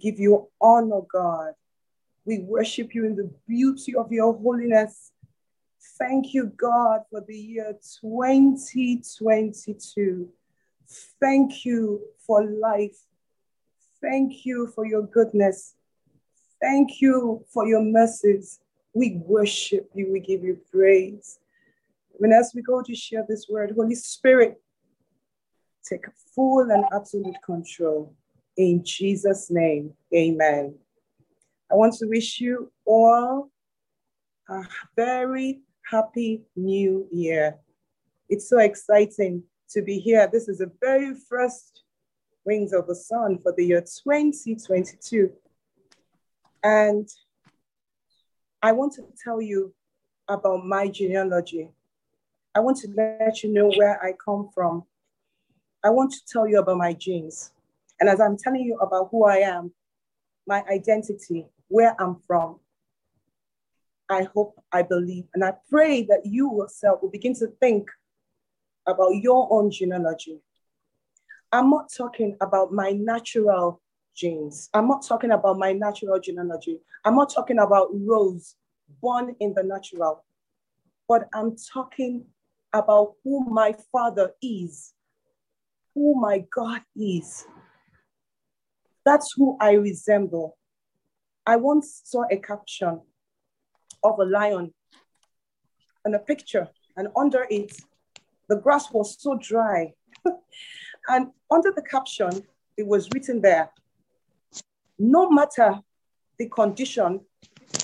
give you honor, God. We worship you in the beauty of your holiness. Thank you, God, for the year 2022. Thank you for life. Thank you for your goodness. Thank you for your mercies. We worship you. We give you praise. And as we go to share this word, Holy Spirit, take full and absolute control. In Jesus' name, amen. I want to wish you all a very happy new year. It's so exciting to be here. This is the very first Wings of the Sun for the year 2022. And I want to tell you about my genealogy. I want to let you know where I come from. I want to tell you about my genes. And as I'm telling you about who I am, my identity, where I'm from, I hope, I believe, and I pray that you yourself will begin to think about your own genealogy. I'm not talking about my natural genes. I'm not talking about my natural genealogy. I'm not talking about Rose, born in the natural, but I'm talking about who my father is, who my God is. That's who I resemble. I once saw a caption of a lion and a picture, and under it, the grass was so dry. and under the caption, it was written there no matter the condition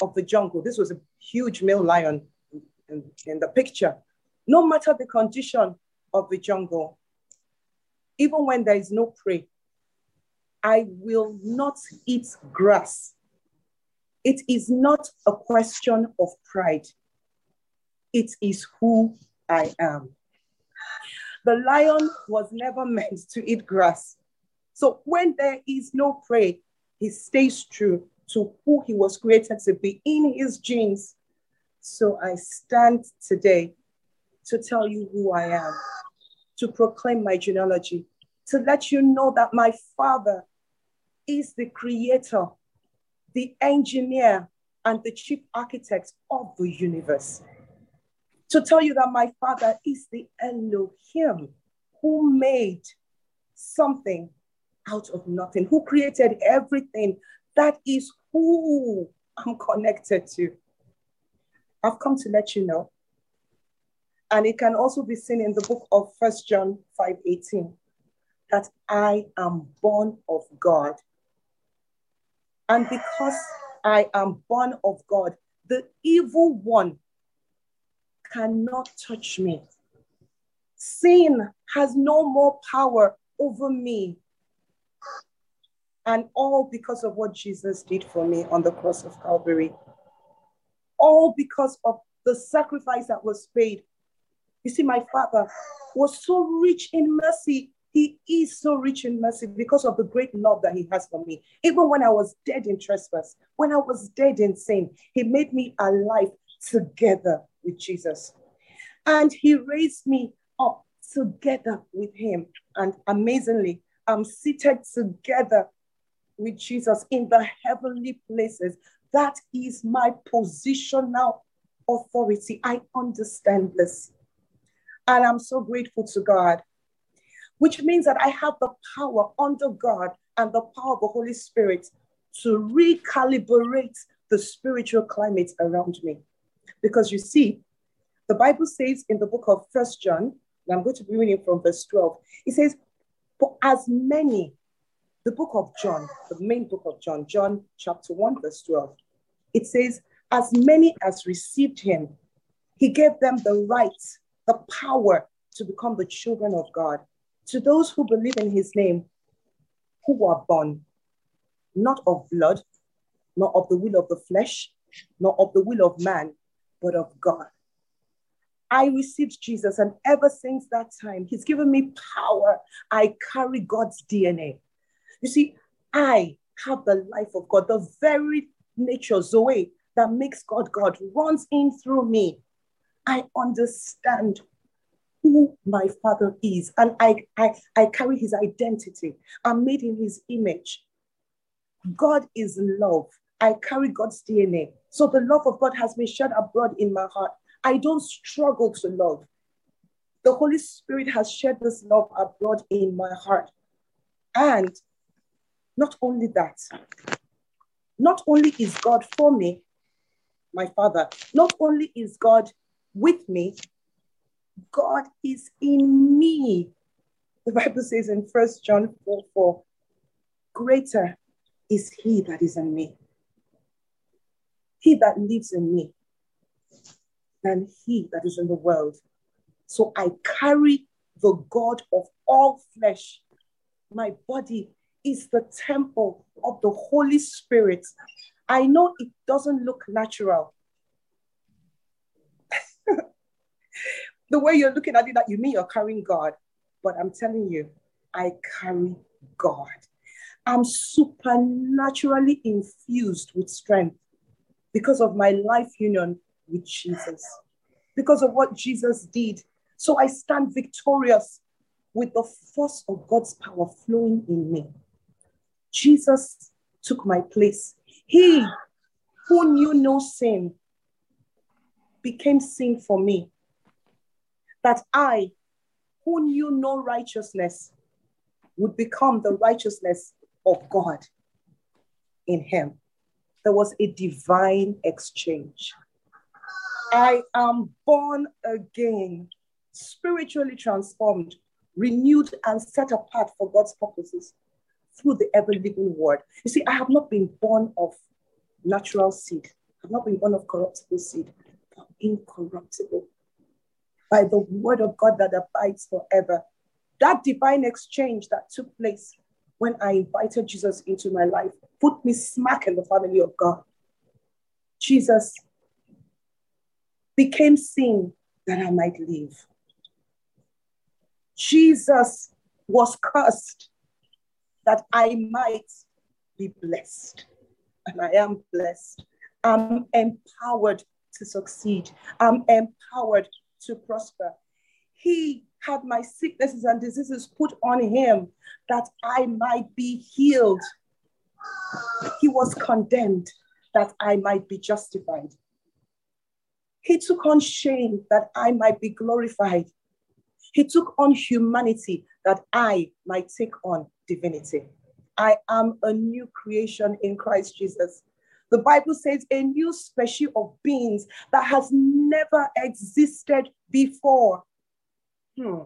of the jungle, this was a huge male lion in, in the picture, no matter the condition of the jungle, even when there is no prey, I will not eat grass. It is not a question of pride. It is who I am. The lion was never meant to eat grass. So when there is no prey, he stays true to who he was created to be in his genes. So I stand today to tell you who I am, to proclaim my genealogy, to let you know that my father is the creator, the engineer, and the chief architect of the universe. To tell you that my father is the Elohim who made something out of nothing, who created everything. That is who I'm connected to. I've come to let you know. And it can also be seen in the book of First John 5:18 that I am born of God. And because I am born of God, the evil one cannot touch me. Sin has no more power over me and all because of what Jesus did for me on the cross of Calvary. All because of the sacrifice that was paid. You see, my Father was so rich in mercy. He is so rich in mercy because of the great love that He has for me. Even when I was dead in trespass, when I was dead in sin, He made me alive together with Jesus. And He raised me up together with Him. And amazingly, I'm seated together with Jesus in the heavenly places. That is my positional authority. I understand this. And I'm so grateful to God, which means that I have the power under God and the power of the Holy Spirit to recalibrate the spiritual climate around me. Because you see, the Bible says in the book of First John, and I'm going to be reading from verse 12, it says, For as many the book of John, the main book of John, John chapter 1, verse 12, it says, As many as received him, he gave them the right, the power to become the children of God. To those who believe in his name, who were born, not of blood, not of the will of the flesh, not of the will of man, but of God. I received Jesus, and ever since that time, He's given me power. I carry God's DNA. You see, I have the life of God, the very nature, Zoe, that makes God God runs in through me. I understand who my father is, and I, I, I carry his identity. I'm made in his image. God is love. I carry God's DNA. So the love of God has been shed abroad in my heart. I don't struggle to love. The Holy Spirit has shed this love abroad in my heart. And not only that, not only is God for me, my Father, not only is God with me, God is in me. The Bible says in First John 4 4, greater is he that is in me, he that lives in me, than he that is in the world. So I carry the God of all flesh. My body is the temple of the Holy Spirit. I know it doesn't look natural. The way you're looking at it, that you mean you're carrying God. But I'm telling you, I carry God. I'm supernaturally infused with strength because of my life union with Jesus, because of what Jesus did. So I stand victorious with the force of God's power flowing in me. Jesus took my place. He who knew no sin became sin for me. That I, who knew no righteousness, would become the righteousness of God in him. There was a divine exchange. I am born again, spiritually transformed, renewed, and set apart for God's purposes through the ever living word. You see, I have not been born of natural seed, I've not been born of corruptible seed, but incorruptible by the word of God that abides forever. That divine exchange that took place when I invited Jesus into my life put me smack in the family of God. Jesus became sin that I might live. Jesus was cursed that I might be blessed. And I am blessed. I'm empowered to succeed. I'm empowered to prosper. He had my sicknesses and diseases put on him that I might be healed. He was condemned that I might be justified. He took on shame that I might be glorified. He took on humanity that I might take on divinity. I am a new creation in Christ Jesus. The Bible says a new species of beings that has never existed before. Hmm.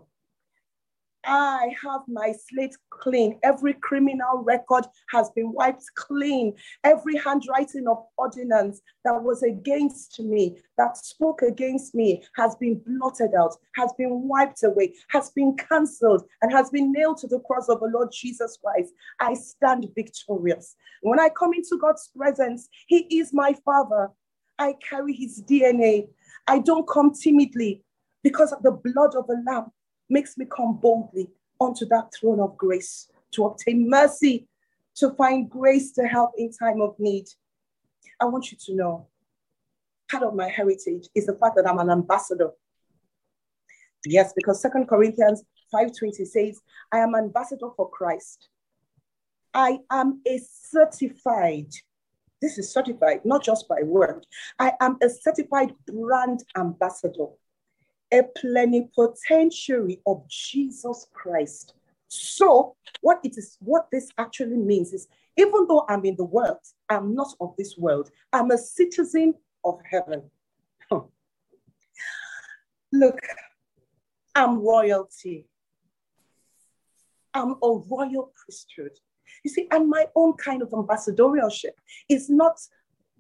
I have my slate clean. Every criminal record has been wiped clean. Every handwriting of ordinance that was against me, that spoke against me, has been blotted out, has been wiped away, has been cancelled, and has been nailed to the cross of the Lord Jesus Christ. I stand victorious. When I come into God's presence, He is my Father. I carry His DNA. I don't come timidly because of the blood of the Lamb makes me come boldly onto that throne of grace to obtain mercy, to find grace to help in time of need. I want you to know part of my heritage is the fact that I'm an ambassador. Yes, because Second Corinthians 5:20 says, I am ambassador for Christ. I am a certified, this is certified, not just by word. I am a certified brand ambassador a plenipotentiary of Jesus Christ. So, what it is, what this actually means is, even though I'm in the world, I'm not of this world. I'm a citizen of heaven. Look, I'm royalty. I'm a royal priesthood. You see, and my own kind of ambassadorship is not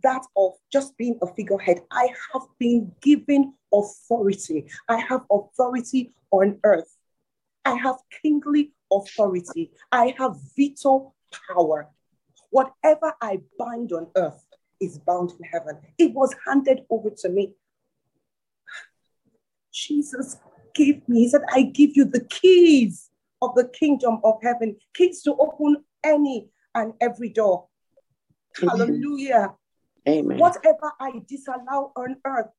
that of just being a figurehead. I have been given authority. I have authority on earth. I have kingly authority. I have veto power. Whatever I bind on earth is bound in heaven. It was handed over to me. Jesus gave me, he said, I give you the keys of the kingdom of heaven, keys to open any and every door. Hallelujah. Amen. Whatever I disallow on earth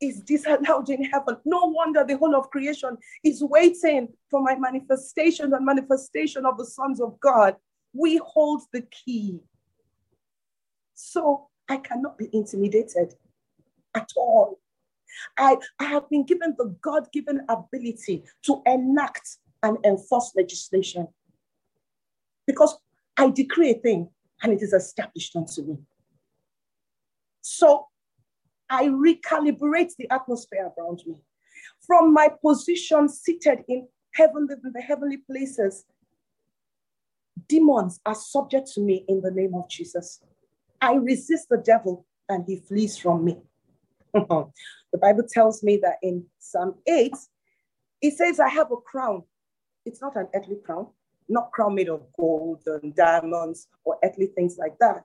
is disallowed in heaven. No wonder the whole of creation is waiting for my manifestation and manifestation of the sons of God. We hold the key So I cannot be intimidated at all. I, I have been given the God given ability to enact and enforce legislation because I decree a thing and it is established unto me. So I recalibrate the atmosphere around me. From my position seated in heavenly, in the heavenly places, demons are subject to me in the name of Jesus. I resist the devil and he flees from me. the Bible tells me that in Psalm 8, it says, I have a crown. It's not an earthly crown, not crown made of gold and diamonds or earthly things like that.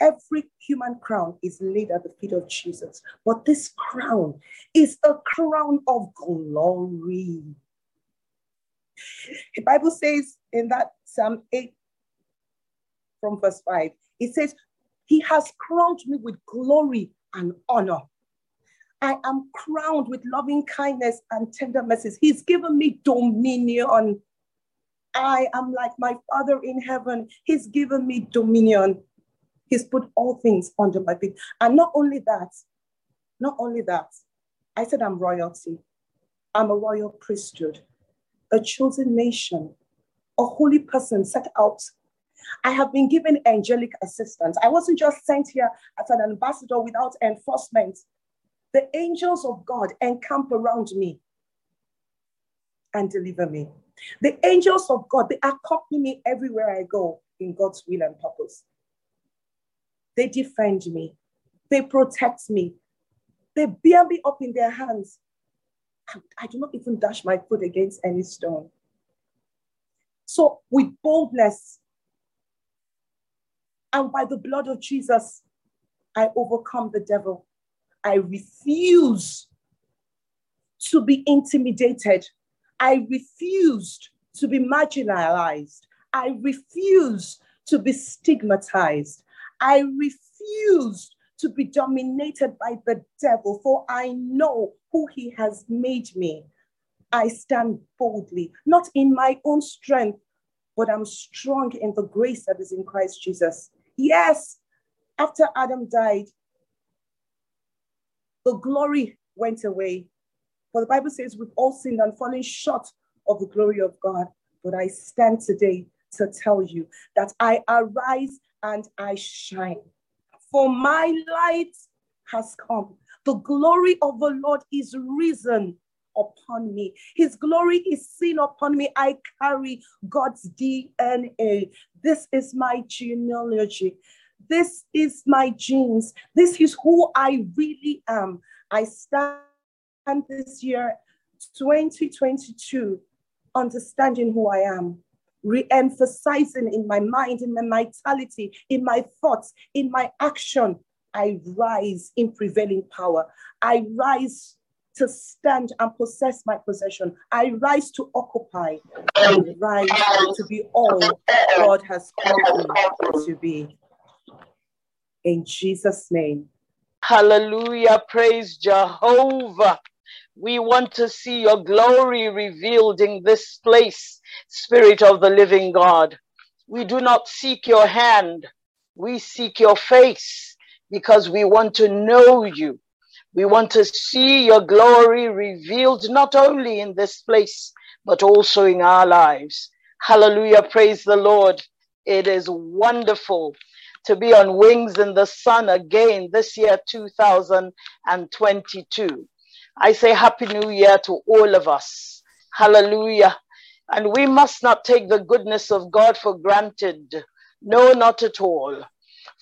Every human crown is laid at the feet of Jesus, but this crown is a crown of glory. The Bible says in that Psalm 8 from verse 5, it says, He has crowned me with glory and honor. I am crowned with loving kindness and tender mercies. He's given me dominion. I am like my Father in heaven. He's given me dominion. He's put all things under my feet. And not only that, not only that, I said I'm royalty. I'm a royal priesthood, a chosen nation, a holy person set out. I have been given angelic assistance. I wasn't just sent here as an ambassador without enforcement. The angels of God encamp around me and deliver me. The angels of God, they accompany me everywhere I go in God's will and purpose. They defend me, they protect me, they bear me up in their hands. I do not even dash my foot against any stone. So, with boldness and by the blood of Jesus, I overcome the devil. I refuse to be intimidated. I refused to be marginalized. I refuse to be stigmatized. I refuse to be dominated by the devil, for I know who he has made me. I stand boldly, not in my own strength, but I'm strong in the grace that is in Christ Jesus. Yes, after Adam died, the glory went away. For the Bible says we've all sinned and fallen short of the glory of God. But I stand today to tell you that I arise and I shine. For my light has come. The glory of the Lord is risen upon me. His glory is seen upon me. I carry God's DNA. This is my genealogy. This is my genes. This is who I really am. I stand this year, 2022, understanding who I am, re emphasizing in my mind, in my vitality, in my thoughts, in my action. I rise in prevailing power. I rise to stand and possess my possession. I rise to occupy. I rise to be all God has called me to be. In Jesus' name. Hallelujah. Praise Jehovah. We want to see your glory revealed in this place, Spirit of the living God. We do not seek your hand, we seek your face because we want to know you. We want to see your glory revealed not only in this place, but also in our lives. Hallelujah. Praise the Lord. It is wonderful to be on wings in the sun again this year, 2022. I say Happy New Year to all of us. Hallelujah. And we must not take the goodness of God for granted. No, not at all.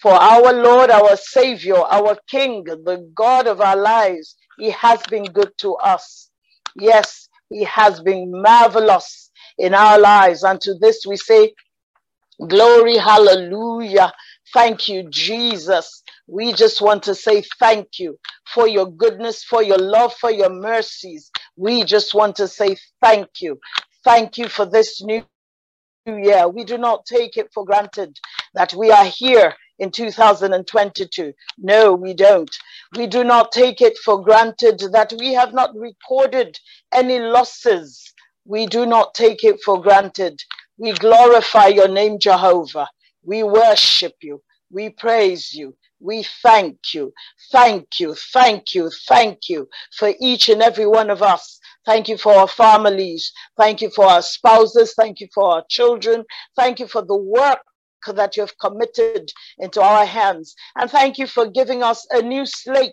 For our Lord, our Savior, our King, the God of our lives, He has been good to us. Yes, He has been marvelous in our lives. And to this we say, Glory, hallelujah. Thank you, Jesus. We just want to say thank you for your goodness, for your love, for your mercies. We just want to say thank you. Thank you for this new year. We do not take it for granted that we are here in 2022. No, we don't. We do not take it for granted that we have not recorded any losses. We do not take it for granted. We glorify your name, Jehovah. We worship you. We praise you. We thank you. Thank you. Thank you. Thank you for each and every one of us. Thank you for our families. Thank you for our spouses. Thank you for our children. Thank you for the work that you have committed into our hands. And thank you for giving us a new slate,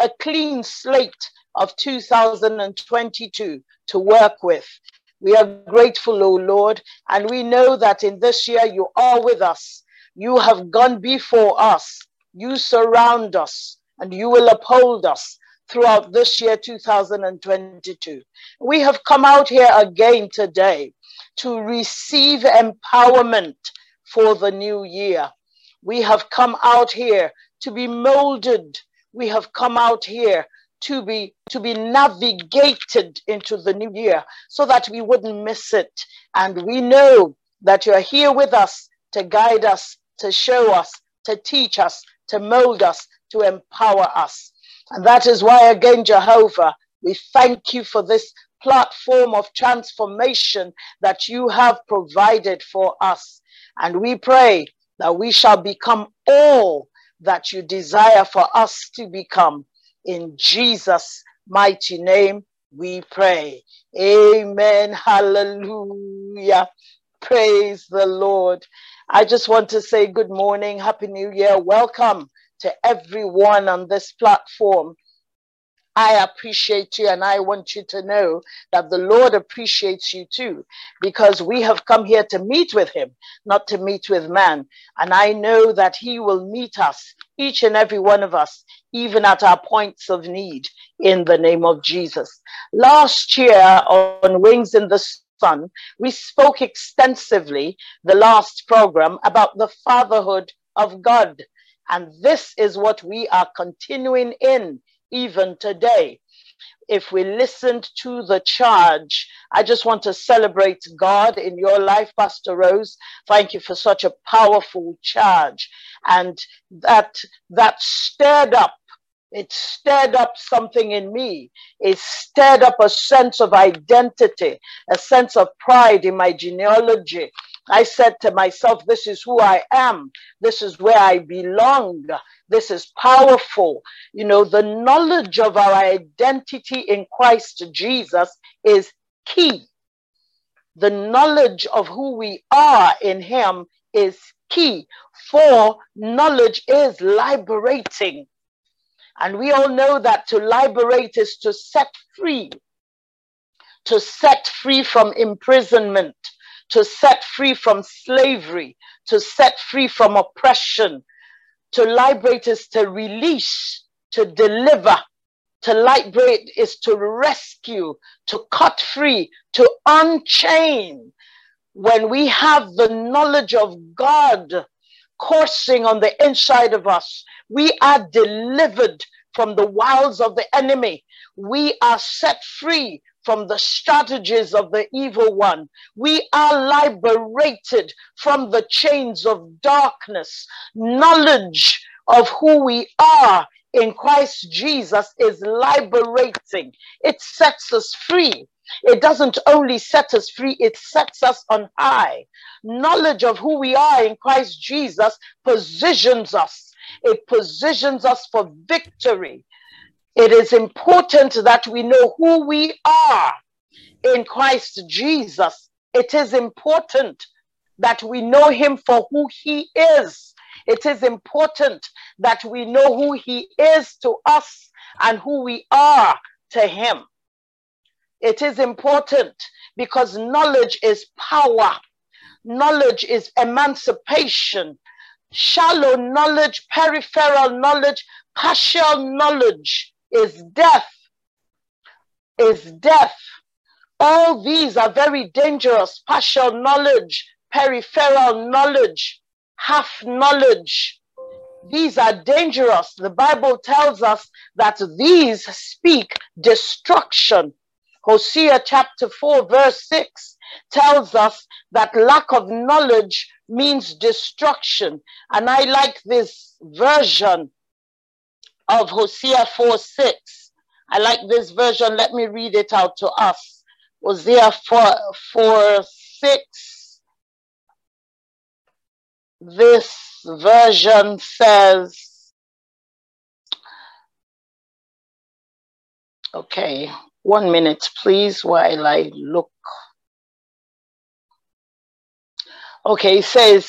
a clean slate of 2022 to work with. We are grateful, O Lord, and we know that in this year you are with us. You have gone before us. You surround us and you will uphold us throughout this year 2022. We have come out here again today to receive empowerment for the new year. We have come out here to be molded. We have come out here to be to be navigated into the new year so that we wouldn't miss it. And we know that you're here with us to guide us to show us to teach us to mold us to empower us. And that is why again jehovah we thank you for this platform of transformation that you have provided for us. And we pray that we shall become all that you desire for us to become in Jesus' mighty name, we pray. Amen. Hallelujah. Praise the Lord. I just want to say good morning, Happy New Year. Welcome to everyone on this platform. I appreciate you, and I want you to know that the Lord appreciates you too, because we have come here to meet with Him, not to meet with man. And I know that He will meet us, each and every one of us, even at our points of need, in the name of Jesus. Last year on Wings in the Sun, we spoke extensively, the last program, about the fatherhood of God. And this is what we are continuing in even today. If we listened to the charge, I just want to celebrate God in your life, Pastor Rose. Thank you for such a powerful charge. And that, that stirred up it stirred up something in me. It stirred up a sense of identity, a sense of pride in my genealogy. I said to myself, This is who I am. This is where I belong. This is powerful. You know, the knowledge of our identity in Christ Jesus is key. The knowledge of who we are in Him is key, for knowledge is liberating. And we all know that to liberate is to set free, to set free from imprisonment, to set free from slavery, to set free from oppression, to liberate is to release, to deliver. To liberate is to rescue, to cut free, to unchain. When we have the knowledge of God coursing on the inside of us, we are delivered from the wiles of the enemy. We are set free from the strategies of the evil one. We are liberated from the chains of darkness. Knowledge of who we are in Christ Jesus is liberating. It sets us free. It doesn't only set us free, it sets us on high. Knowledge of who we are in Christ Jesus positions us. It positions us for victory. It is important that we know who we are in Christ Jesus. It is important that we know him for who he is. It is important that we know who he is to us and who we are to him. It is important because knowledge is power. Knowledge is emancipation. Shallow knowledge, peripheral knowledge, partial knowledge is death, is death. All these are very dangerous. Partial knowledge, peripheral knowledge, half knowledge. These are dangerous. The Bible tells us that these speak destruction. Hosea chapter 4, verse 6 tells us that lack of knowledge means destruction. And I like this version of Hosea 4 6. I like this version. Let me read it out to us. Hosea 4, 4 6. this version says, okay, one minute, please, while I look. Okay, it says,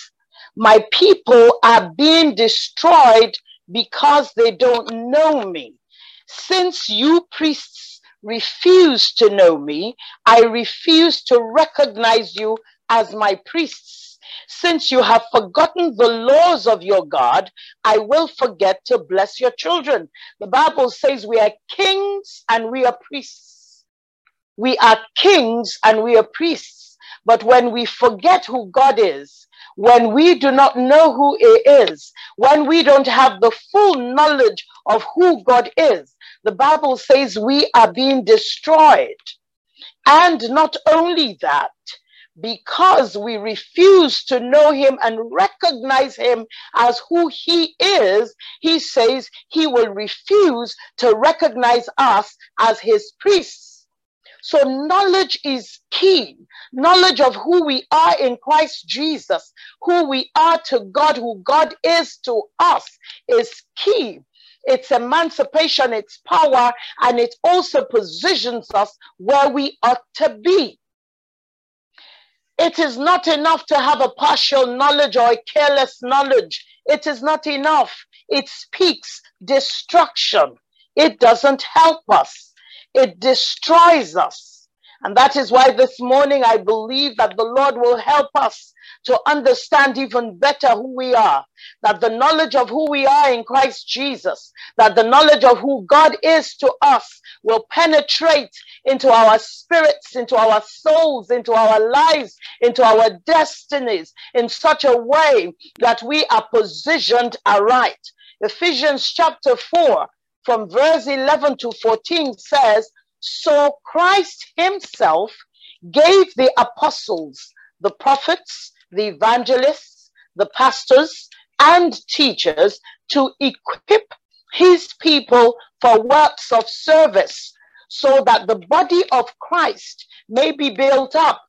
My people are being destroyed because they don't know me. Since you priests refuse to know me, I refuse to recognize you as my priests. Since you have forgotten the laws of your God, I will forget to bless your children. The Bible says we are kings and we are priests. We are kings and we are priests. But when we forget who God is, when we do not know who He is, when we don't have the full knowledge of who God is, the Bible says we are being destroyed. And not only that, because we refuse to know him and recognize him as who he is, he says he will refuse to recognize us as his priests. So knowledge is key. Knowledge of who we are in Christ Jesus, who we are to God, who God is to us is key. It's emancipation, it's power, and it also positions us where we ought to be. It is not enough to have a partial knowledge or a careless knowledge. It is not enough. It speaks destruction. It doesn't help us it destroys us. And that is why this morning I believe that the Lord will help us to understand even better who we are. That the knowledge of who we are in Christ Jesus, that the knowledge of who God is to us will penetrate into our spirits, into our souls, into our lives, into our destinies in such a way that we are positioned aright. Ephesians chapter 4 from verse 11 to 14 says, So Christ himself gave the apostles, the prophets, the evangelists, the pastors, and teachers to equip his people for works of service so that the body of Christ may be built up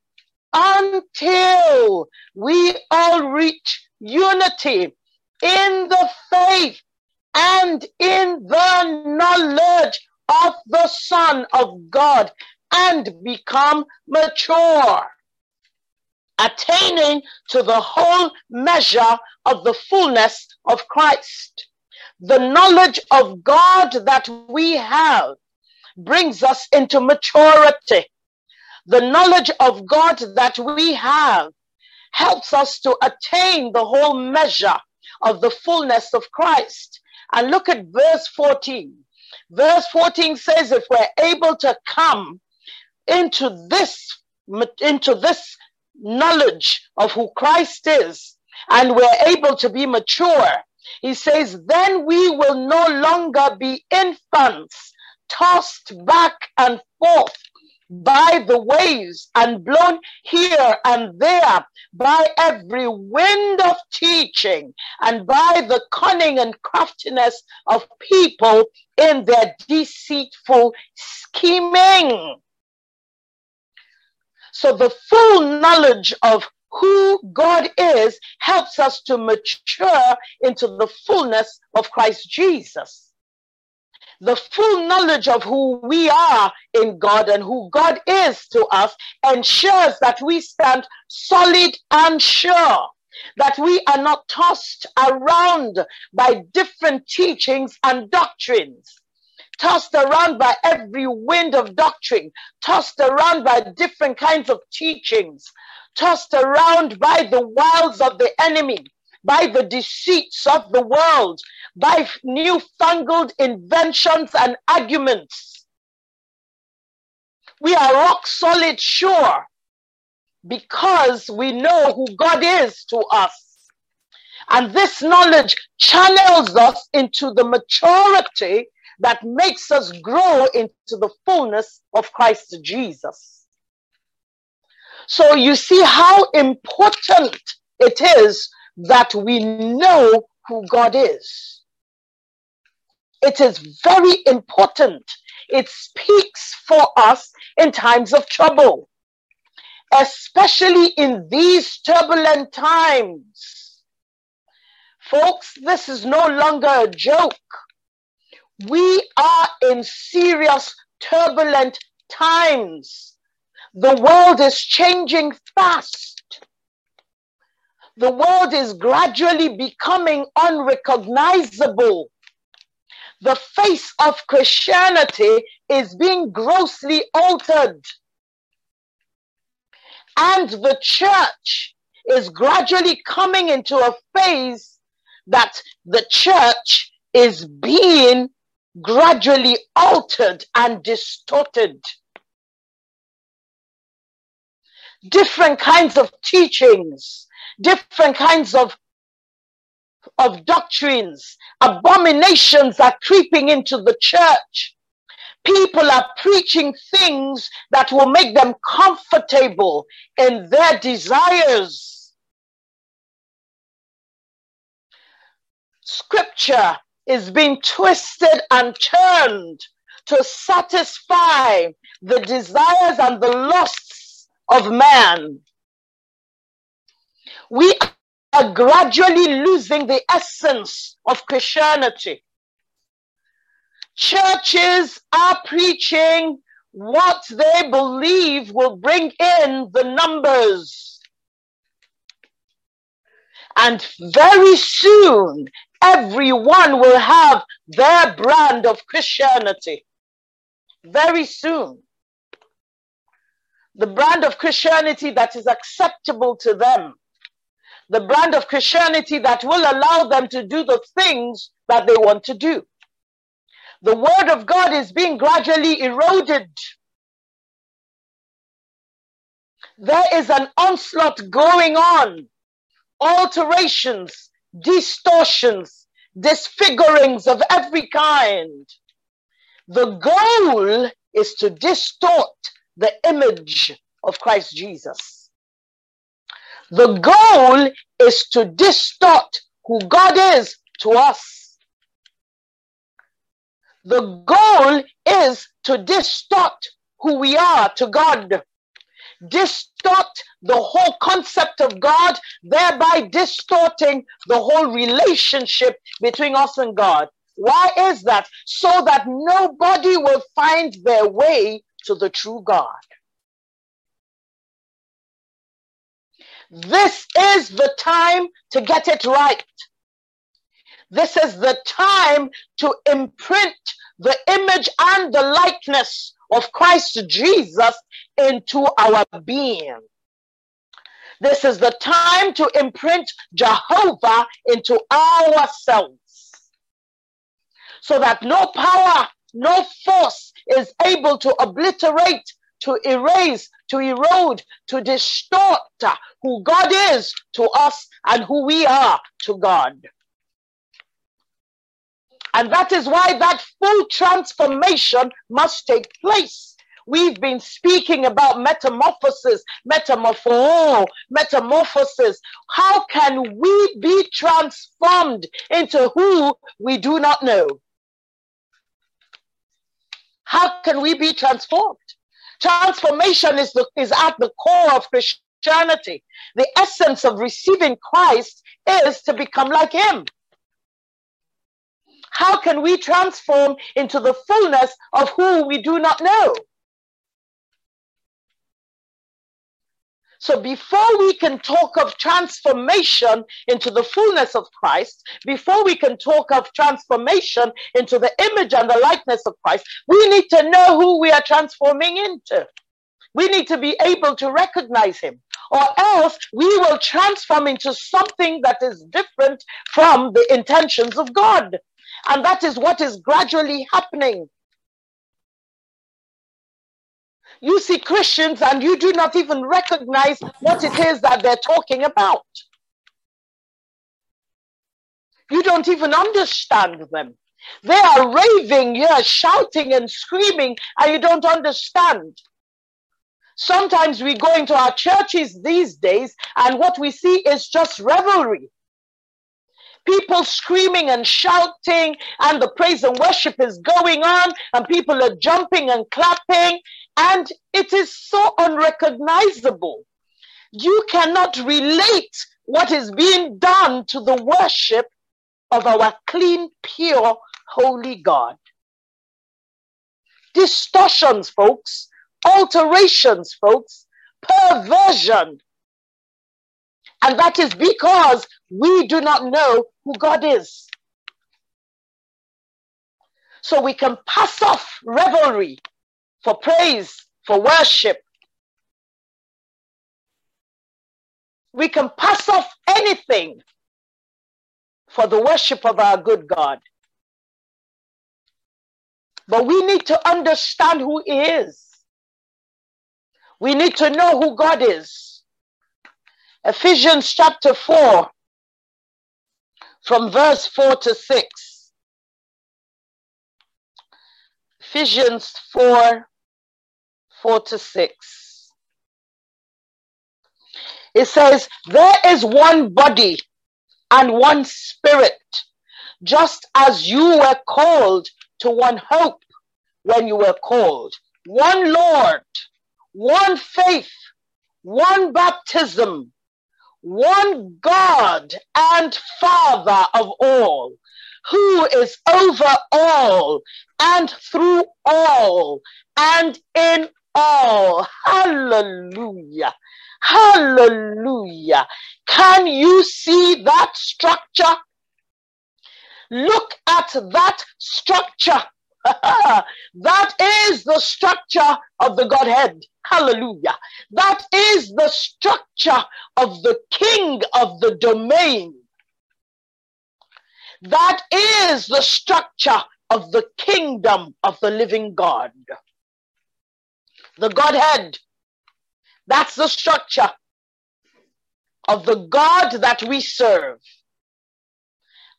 until we all reach unity in the faith and in the knowledge of the Son of God and become mature, attaining to the whole measure of the fullness of Christ. The knowledge of God that we have brings us into maturity. The knowledge of God that we have helps us to attain the whole measure of the fullness of Christ. And look at verse 14. Verse 14 says, if we're able to come into this, into this knowledge of who Christ is, and we're able to be mature, he says, then we will no longer be infants, tossed back and forth by the waves and blown here and there by every wind of teaching and by the cunning and craftiness of people in their deceitful scheming. So the full knowledge of who God is helps us to mature into the fullness of Christ Jesus the full knowledge of who we are in God and who God is to us ensures that we stand solid and sure. That we are not tossed around by different teachings and doctrines tossed around by every wind of doctrine, tossed around by different kinds of teachings, tossed around by the wiles of the enemy, by the deceits of the world, by newfangled inventions and arguments. We are rock solid sure because we know who God is to us. And this knowledge channels us into the maturity that makes us grow into the fullness of Christ Jesus. So you see how important it is that we know who God is. It is very important. It speaks for us in times of trouble, especially in these turbulent times. Folks, this is no longer a joke. We are in serious, turbulent times. The world is changing fast. The world is gradually becoming unrecognizable. The face of Christianity is being grossly altered. And the church is gradually coming into a phase that the church is being gradually altered and distorted. Different kinds of teachings, different kinds of, of doctrines, abominations are creeping into the church. People are preaching things that will make them comfortable in their desires. Scripture is being twisted and turned to satisfy the desires and the lusts of man. We are gradually losing the essence of Christianity. Churches are preaching what they believe will bring in the numbers. And very soon, everyone will have their brand of Christianity. Very soon. The brand of Christianity that is acceptable to them. The brand of Christianity that will allow them to do the things that they want to do. The word of God is being gradually eroded. There is an onslaught going on, alterations, distortions, disfigurings of every kind. The goal is to distort the image of Christ Jesus. The goal is to distort who God is to us. The goal is to distort who we are to God distort the whole concept of God, thereby distorting the whole relationship between us and God. Why is that? So that nobody will find their way to the true God. This is the time to get it right. This is the time to imprint the image and the likeness of Christ Jesus into our being. This is the time to imprint Jehovah into ourselves so that no power, no force is able to obliterate, to erase, to erode, to distort who God is to us and who we are to God. And that is why that full transformation must take place. We've been speaking about metamorphosis, metamorpho, metamorphosis. How can we be transformed into who we do not know? How can we be transformed? Transformation is, the, is at the core of Christianity. The essence of receiving Christ is to become like Him. How can we transform into the fullness of who we do not know? So before we can talk of transformation into the fullness of Christ, before we can talk of transformation into the image and the likeness of Christ, we need to know who we are transforming into. We need to be able to recognize him, or else we will transform into something that is different from the intentions of God. And that is what is gradually happening. You see Christians and you do not even recognize what it is that they're talking about. You don't even understand them. They are raving, yeah, shouting and screaming, and you don't understand. Sometimes we go into our churches these days, and what we see is just revelry people screaming and shouting, and the praise and worship is going on, and people are jumping and clapping, and it is so unrecognizable. You cannot relate what is being done to the worship of our clean, pure, holy God. Distortions, folks, alterations, folks, perversion. And that is because we do not know who God is. So we can pass off revelry for praise, for worship. We can pass off anything for the worship of our good God. But we need to understand who He is. We need to know who God is. Ephesians chapter 4, from verse 4 to 6. Ephesians 4, 4 to 6. It says, There is one body and one spirit, just as you were called to one hope when you were called, one Lord, one faith, one baptism, one God and Father of all, who is over all and through all and in all. Hallelujah. Hallelujah. Can you see that structure? Look at that structure. that is the structure of the Godhead. Hallelujah. That is the structure of the king of the domain. That is the structure of the kingdom of the living God. The Godhead. That's the structure of the God that we serve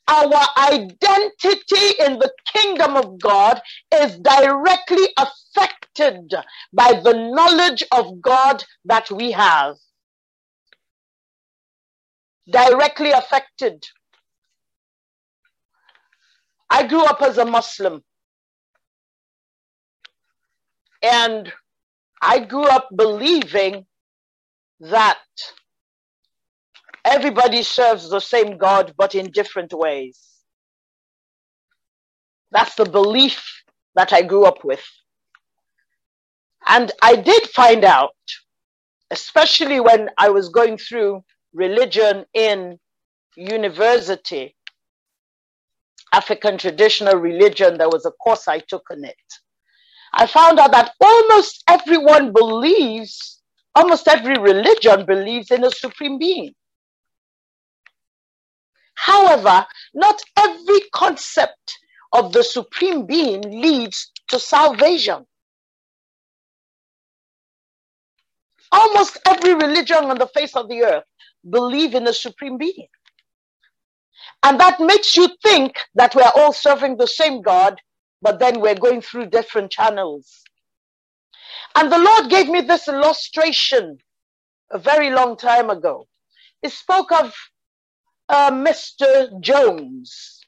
our identity in the kingdom of God is directly affected by the knowledge of God that we have. Directly affected. I grew up as a Muslim. And I grew up believing that Everybody serves the same God, but in different ways. That's the belief that I grew up with. And I did find out, especially when I was going through religion in university, African traditional religion, there was a course I took on it. I found out that almost everyone believes, almost every religion believes in a supreme being. However, not every concept of the supreme being leads to salvation. Almost every religion on the face of the earth believe in a supreme being. And that makes you think that we're all serving the same God, but then we're going through different channels. And the Lord gave me this illustration a very long time ago. He spoke of uh, Mr. Jones.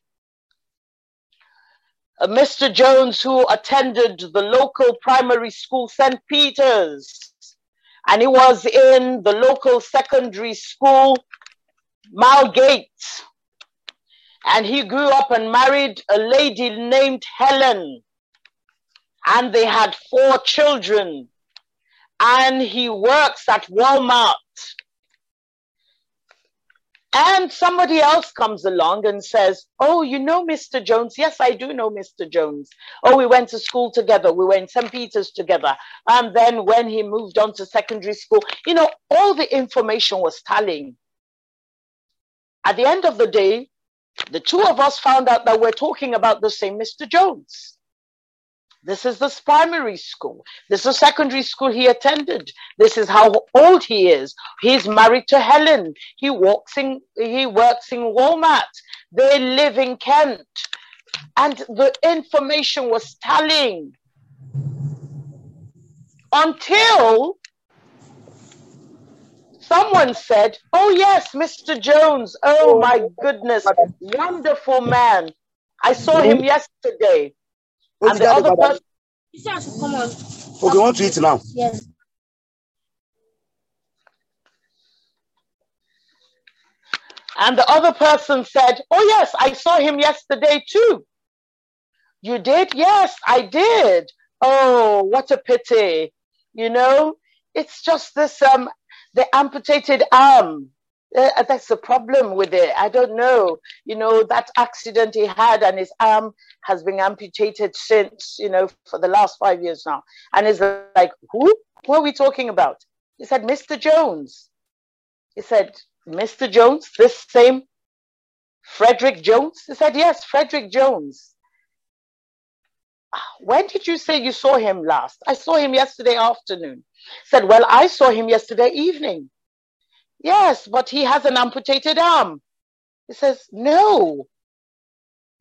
Uh, Mr. Jones, who attended the local primary school, St. Peter's, and he was in the local secondary school, Malgate. And he grew up and married a lady named Helen. And they had four children. And he works at Walmart and somebody else comes along and says, Oh, you know Mr. Jones? Yes, I do know Mr. Jones. Oh, we went to school together. We were in St. Peter's together. And then when he moved on to secondary school, you know, all the information was tallying. At the end of the day, the two of us found out that we're talking about the same Mr. Jones. This is this primary school. This is the secondary school he attended. This is how old he is. He's married to Helen. He walks in, he works in Walmart. They live in Kent. And the information was telling until someone said, Oh, yes, Mr. Jones. Oh, my goodness. Wonderful man. I saw him yesterday and the other person. Come on. Okay, want to eat now? Yes. And the other person said, Oh, yes, I saw him yesterday too. You did? Yes, I did. Oh, what a pity. You know, it's just this um the amputated arm. Uh, that's the problem with it. I don't know. You know, that accident he had and his arm has been amputated since, you know, for the last five years now. And it's like, who? Who are we talking about? He said, Mr. Jones. He said, Mr. Jones, this same Frederick Jones? He said, Yes, Frederick Jones. When did you say you saw him last? I saw him yesterday afternoon. Said, Well, I saw him yesterday evening. Yes, but he has an amputated arm. He says, No,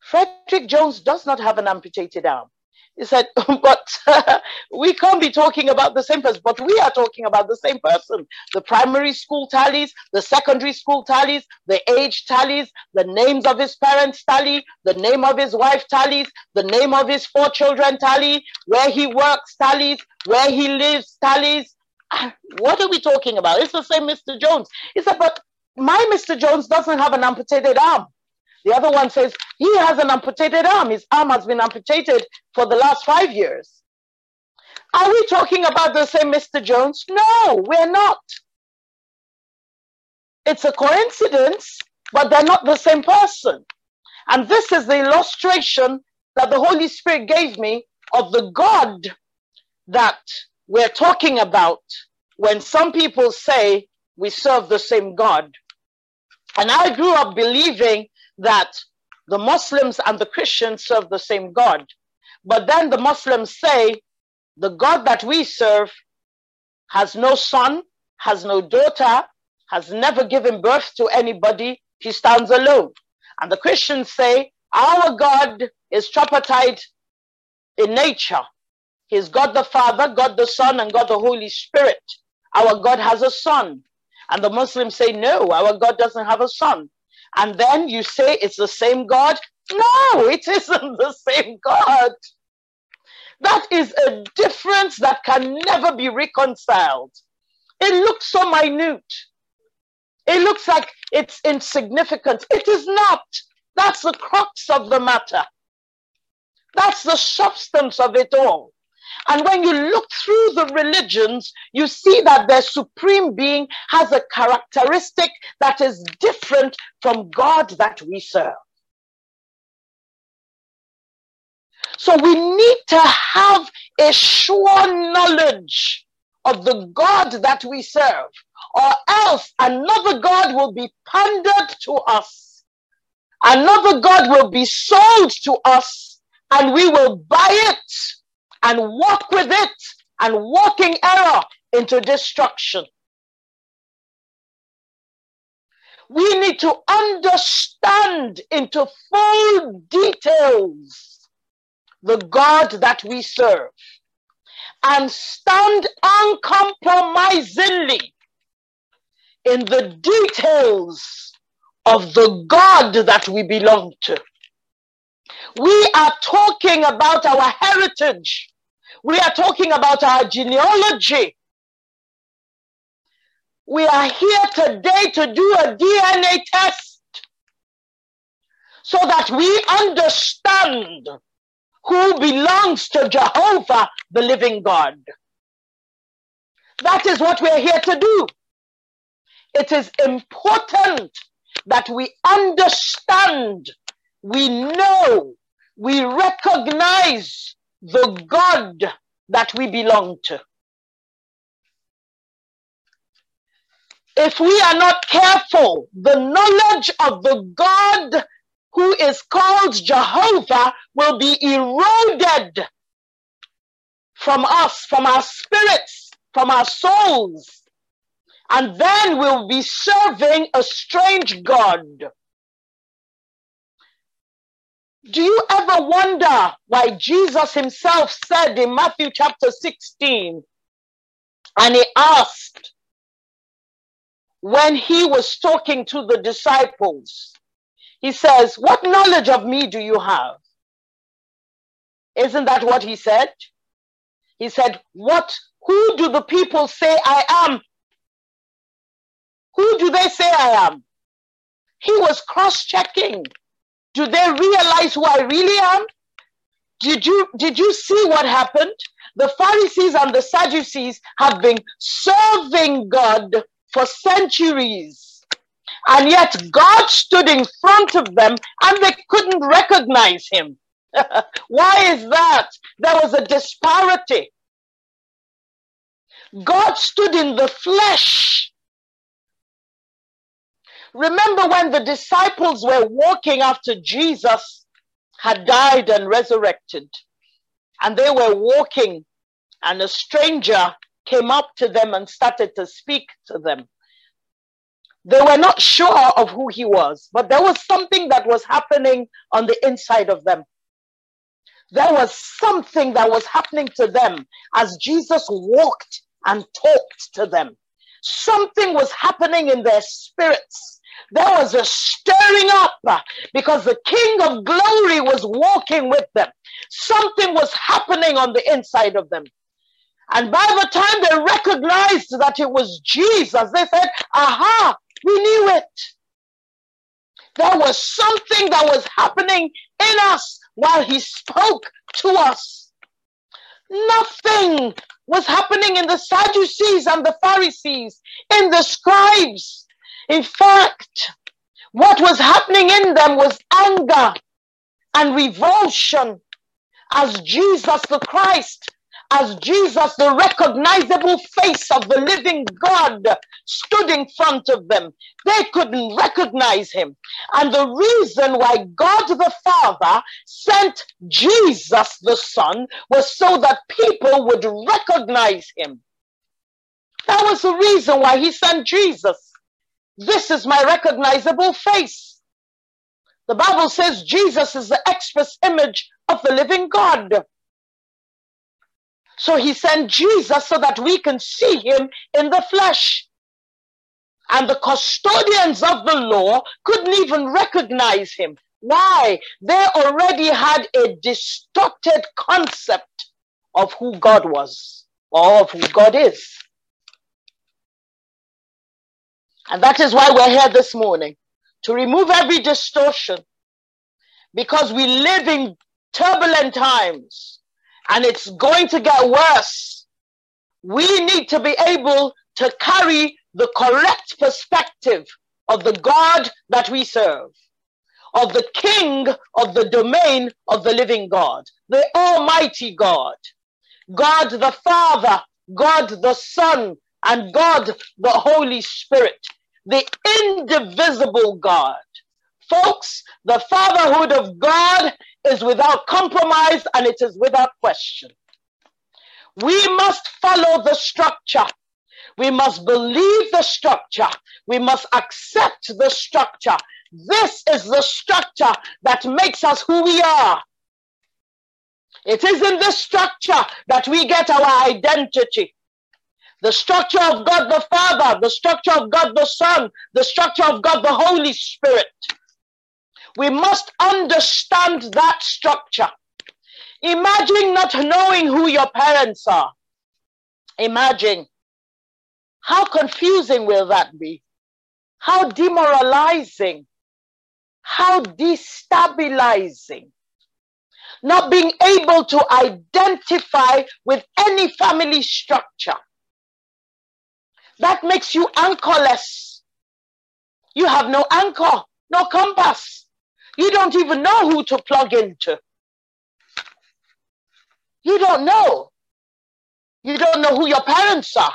Frederick Jones does not have an amputated arm. He said, but uh, we can't be talking about the same person, but we are talking about the same person. The primary school tallies, the secondary school tallies, the age tallies, the names of his parents tally, the name of his wife tallies, the name of his four children tally, where he works tallies, where he lives tallies. What are we talking about? It's the same Mr. Jones. He said, but my Mr. Jones doesn't have an amputated arm. The other one says he has an amputated arm. His arm has been amputated for the last five years. Are we talking about the same Mr. Jones? No, we're not. It's a coincidence, but they're not the same person. And this is the illustration that the Holy Spirit gave me of the God that we're talking about when some people say we serve the same God. And I grew up believing that the Muslims and the Christians serve the same God. But then the Muslims say the God that we serve has no son, has no daughter, has never given birth to anybody, he stands alone. And the Christians say our God is tripartite in nature. He's God the Father, God the Son, and God the Holy Spirit. Our God has a son. And the Muslims say, no, our God doesn't have a son and then you say it's the same God? No, it isn't the same God. That is a difference that can never be reconciled. It looks so minute. It looks like it's insignificant. It is not. That's the crux of the matter. That's the substance of it all. And when you look through the religions, you see that their supreme being has a characteristic that is different from God that we serve. So we need to have a sure knowledge of the God that we serve, or else another God will be pandered to us. Another God will be sold to us, and we will buy it and walk with it and walking error into destruction. We need to understand into full details the God that we serve and stand uncompromisingly in the details of the God that we belong to. We are talking about our heritage. We are talking about our genealogy. We are here today to do a DNA test so that we understand who belongs to Jehovah, the living God. That is what we're here to do. It is important that we understand, we know, we recognize the God that we belong to. If we are not careful, the knowledge of the God who is called Jehovah will be eroded from us, from our spirits, from our souls. And then we'll be serving a strange God. Do you ever wonder why Jesus himself said in Matthew chapter 16, and he asked when he was talking to the disciples, he says, What knowledge of me do you have? Isn't that what he said? He said, What, who do the people say I am? Who do they say I am? He was cross checking. Do they realize who I really am? Did you, did you see what happened? The Pharisees and the Sadducees have been serving God for centuries. And yet God stood in front of them and they couldn't recognize him. Why is that? There was a disparity. God stood in the flesh. Remember when the disciples were walking after Jesus had died and resurrected, and they were walking, and a stranger came up to them and started to speak to them. They were not sure of who he was, but there was something that was happening on the inside of them. There was something that was happening to them as Jesus walked and talked to them. Something was happening in their spirits. There was a stirring up because the King of Glory was walking with them. Something was happening on the inside of them. And by the time they recognized that it was Jesus, they said, Aha, we knew it. There was something that was happening in us while he spoke to us. Nothing was happening in the Sadducees and the Pharisees, in the scribes. In fact, what was happening in them was anger and revulsion as Jesus the Christ as Jesus, the recognizable face of the living God, stood in front of them. They couldn't recognize him. And the reason why God the Father sent Jesus the Son was so that people would recognize him. That was the reason why he sent Jesus. This is my recognizable face. The Bible says Jesus is the express image of the living God. So he sent Jesus so that we can see him in the flesh. And the custodians of the law couldn't even recognize him. Why? They already had a distorted concept of who God was or of who God is. And that is why we're here this morning to remove every distortion. Because we live in turbulent times and it's going to get worse. We need to be able to carry the correct perspective of the God that we serve, of the King of the domain of the living God, the Almighty God, God the Father, God the Son, and God the Holy Spirit, the indivisible God. Folks, the fatherhood of God is without compromise and it is without question. We must follow the structure. We must believe the structure. We must accept the structure. This is the structure that makes us who we are. It is in this structure that we get our identity. The structure of God the Father, the structure of God the Son, the structure of God the Holy Spirit. We must understand that structure. Imagine not knowing who your parents are. Imagine. How confusing will that be? How demoralizing. How destabilizing. Not being able to identify with any family structure. That makes you anchorless. You have no anchor, no compass. You don't even know who to plug into. You don't know. You don't know who your parents are.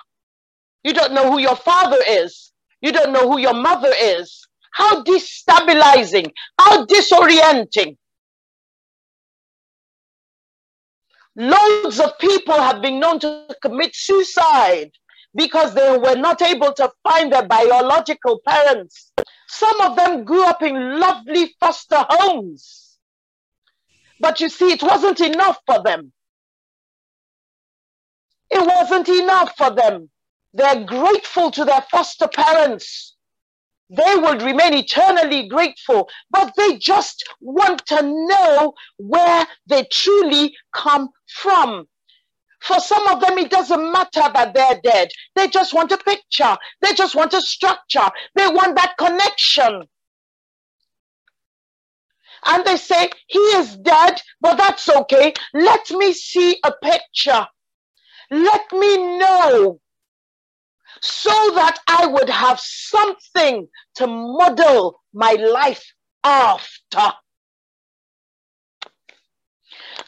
You don't know who your father is. You don't know who your mother is. How destabilizing, how disorienting. Loads of people have been known to commit suicide because they were not able to find their biological parents. Some of them grew up in lovely foster homes. But you see, it wasn't enough for them. It wasn't enough for them. They're grateful to their foster parents. They will remain eternally grateful, but they just want to know where they truly come from. For some of them, it doesn't matter that they're dead. They just want a picture. They just want a structure. They want that connection. And they say, He is dead, but that's okay. Let me see a picture. Let me know so that I would have something to model my life after.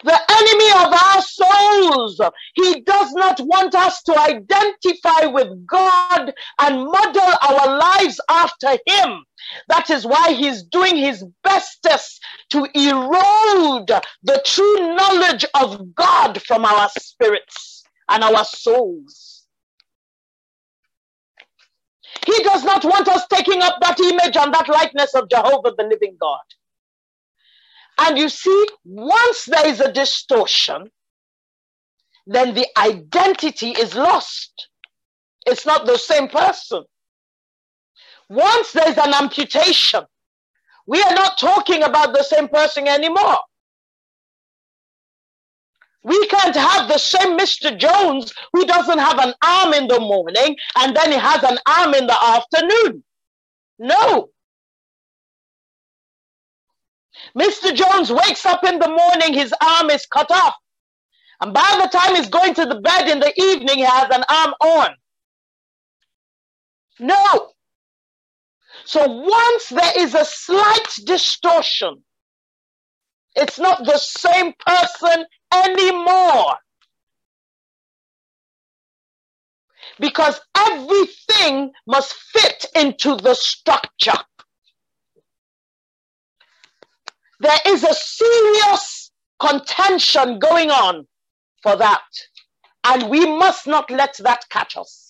The enemy of our souls, he does not want us to identify with God and model our lives after him. That is why he's doing his bestest to erode the true knowledge of God from our spirits and our souls. He does not want us taking up that image and that likeness of Jehovah, the living God. And you see, once there is a distortion, then the identity is lost. It's not the same person. Once there's an amputation, we are not talking about the same person anymore. We can't have the same Mr. Jones who doesn't have an arm in the morning and then he has an arm in the afternoon. No. Mr. Jones wakes up in the morning, his arm is cut off. And by the time he's going to the bed in the evening, he has an arm on. No. So once there is a slight distortion, it's not the same person anymore. Because everything must fit into the structure. There is a serious contention going on for that. And we must not let that catch us.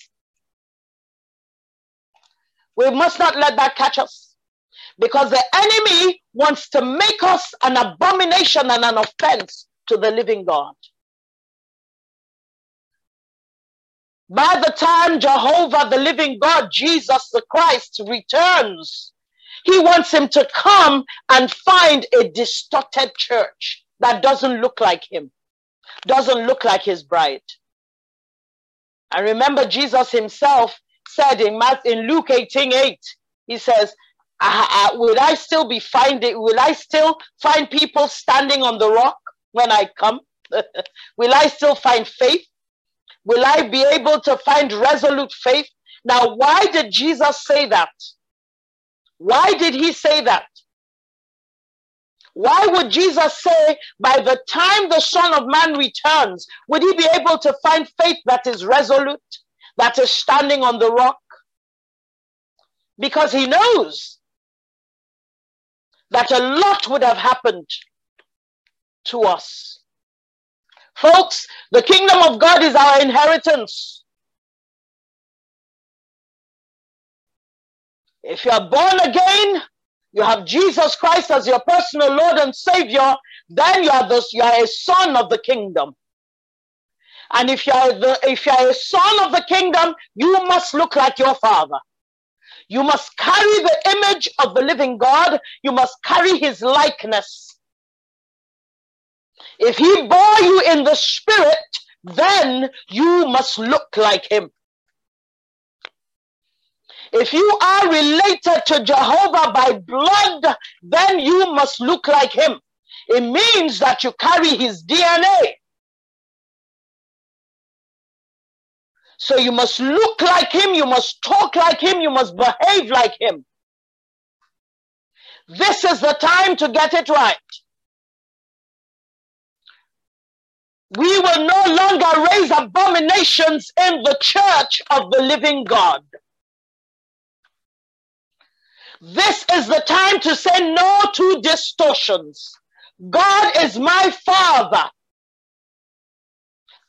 We must not let that catch us. Because the enemy wants to make us an abomination and an offense to the living God. By the time Jehovah, the living God, Jesus the Christ, returns, he wants him to come and find a distorted church that doesn't look like him, doesn't look like his bride. And remember, Jesus himself said in, Matthew, in Luke 18 8, he says, will I still be finding, will I still find people standing on the rock when I come? will I still find faith? Will I be able to find resolute faith? Now, why did Jesus say that? Why did he say that? Why would Jesus say, by the time the Son of Man returns, would he be able to find faith that is resolute, that is standing on the rock? Because he knows that a lot would have happened to us. Folks, the kingdom of God is our inheritance. If you are born again, you have Jesus Christ as your personal Lord and Savior, then you are, the, you are a son of the kingdom. And if you are the, if you are a son of the kingdom, you must look like your father. You must carry the image of the living God. You must carry his likeness. If he bore you in the spirit, then you must look like him. If you are related to Jehovah by blood, then you must look like him. It means that you carry his DNA. So you must look like him, you must talk like him, you must behave like him. This is the time to get it right. We will no longer raise abominations in the church of the living God. This is the time to say no to distortions. God is my father.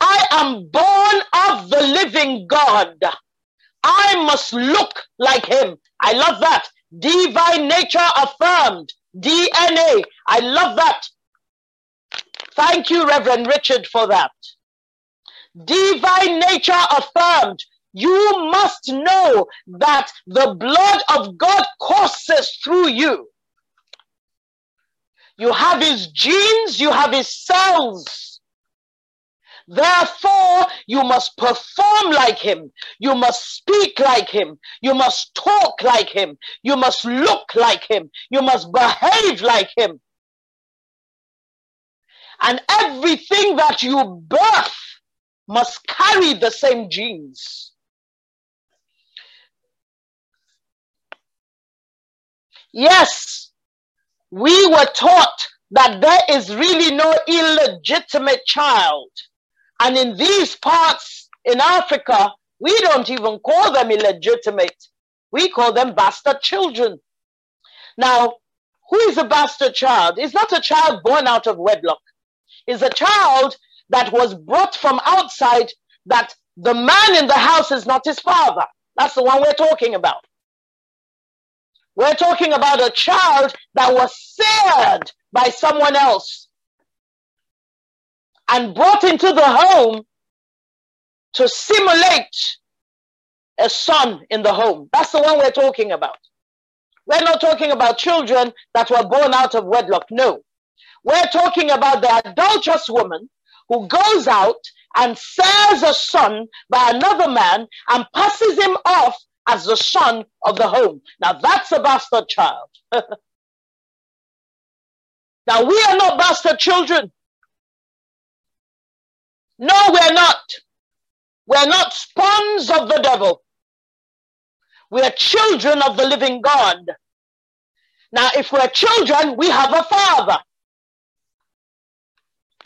I am born of the living God. I must look like him. I love that. Divine nature affirmed. DNA. I love that. Thank you, Reverend Richard, for that. Divine nature affirmed. You must know that the blood of God courses through you. You have his genes, you have his cells. Therefore, you must perform like him. You must speak like him. You must talk like him. You must look like him. You must behave like him. And everything that you birth must carry the same genes. Yes, we were taught that there is really no illegitimate child. And in these parts in Africa, we don't even call them illegitimate. We call them bastard children. Now, who is a bastard child? It's not a child born out of wedlock. It's a child that was brought from outside that the man in the house is not his father. That's the one we're talking about. We're talking about a child that was seared by someone else and brought into the home to simulate a son in the home. That's the one we're talking about. We're not talking about children that were born out of wedlock. No. We're talking about the adulterous woman who goes out and sells a son by another man and passes him off as the son of the home. Now that's a bastard child. now we are not bastard children. No, we're not. We're not spawns of the devil. We are children of the living God. Now, if we're children, we have a father.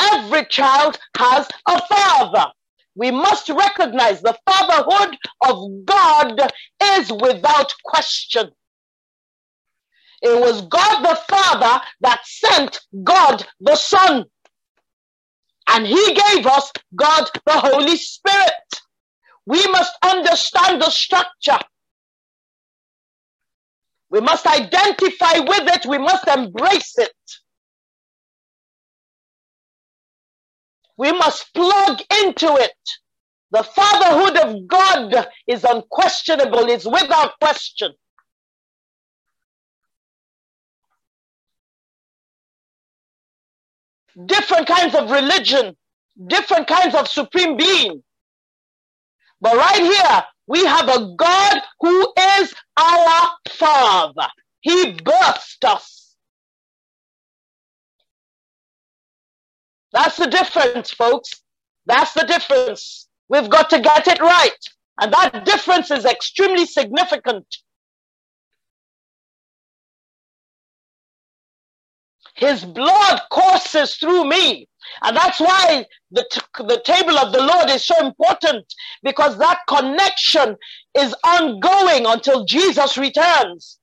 Every child has a father. We must recognize the fatherhood of God is without question. It was God the Father that sent God the Son. And He gave us God the Holy Spirit. We must understand the structure. We must identify with it. We must embrace it. We must plug into it. The fatherhood of God is unquestionable, it's without question. Different kinds of religion, different kinds of supreme being. But right here, we have a God who is our Father. He birthed us. That's the difference, folks. That's the difference. We've got to get it right. And that difference is extremely significant. His blood courses through me. And that's why the, the table of the Lord is so important because that connection is ongoing until Jesus returns.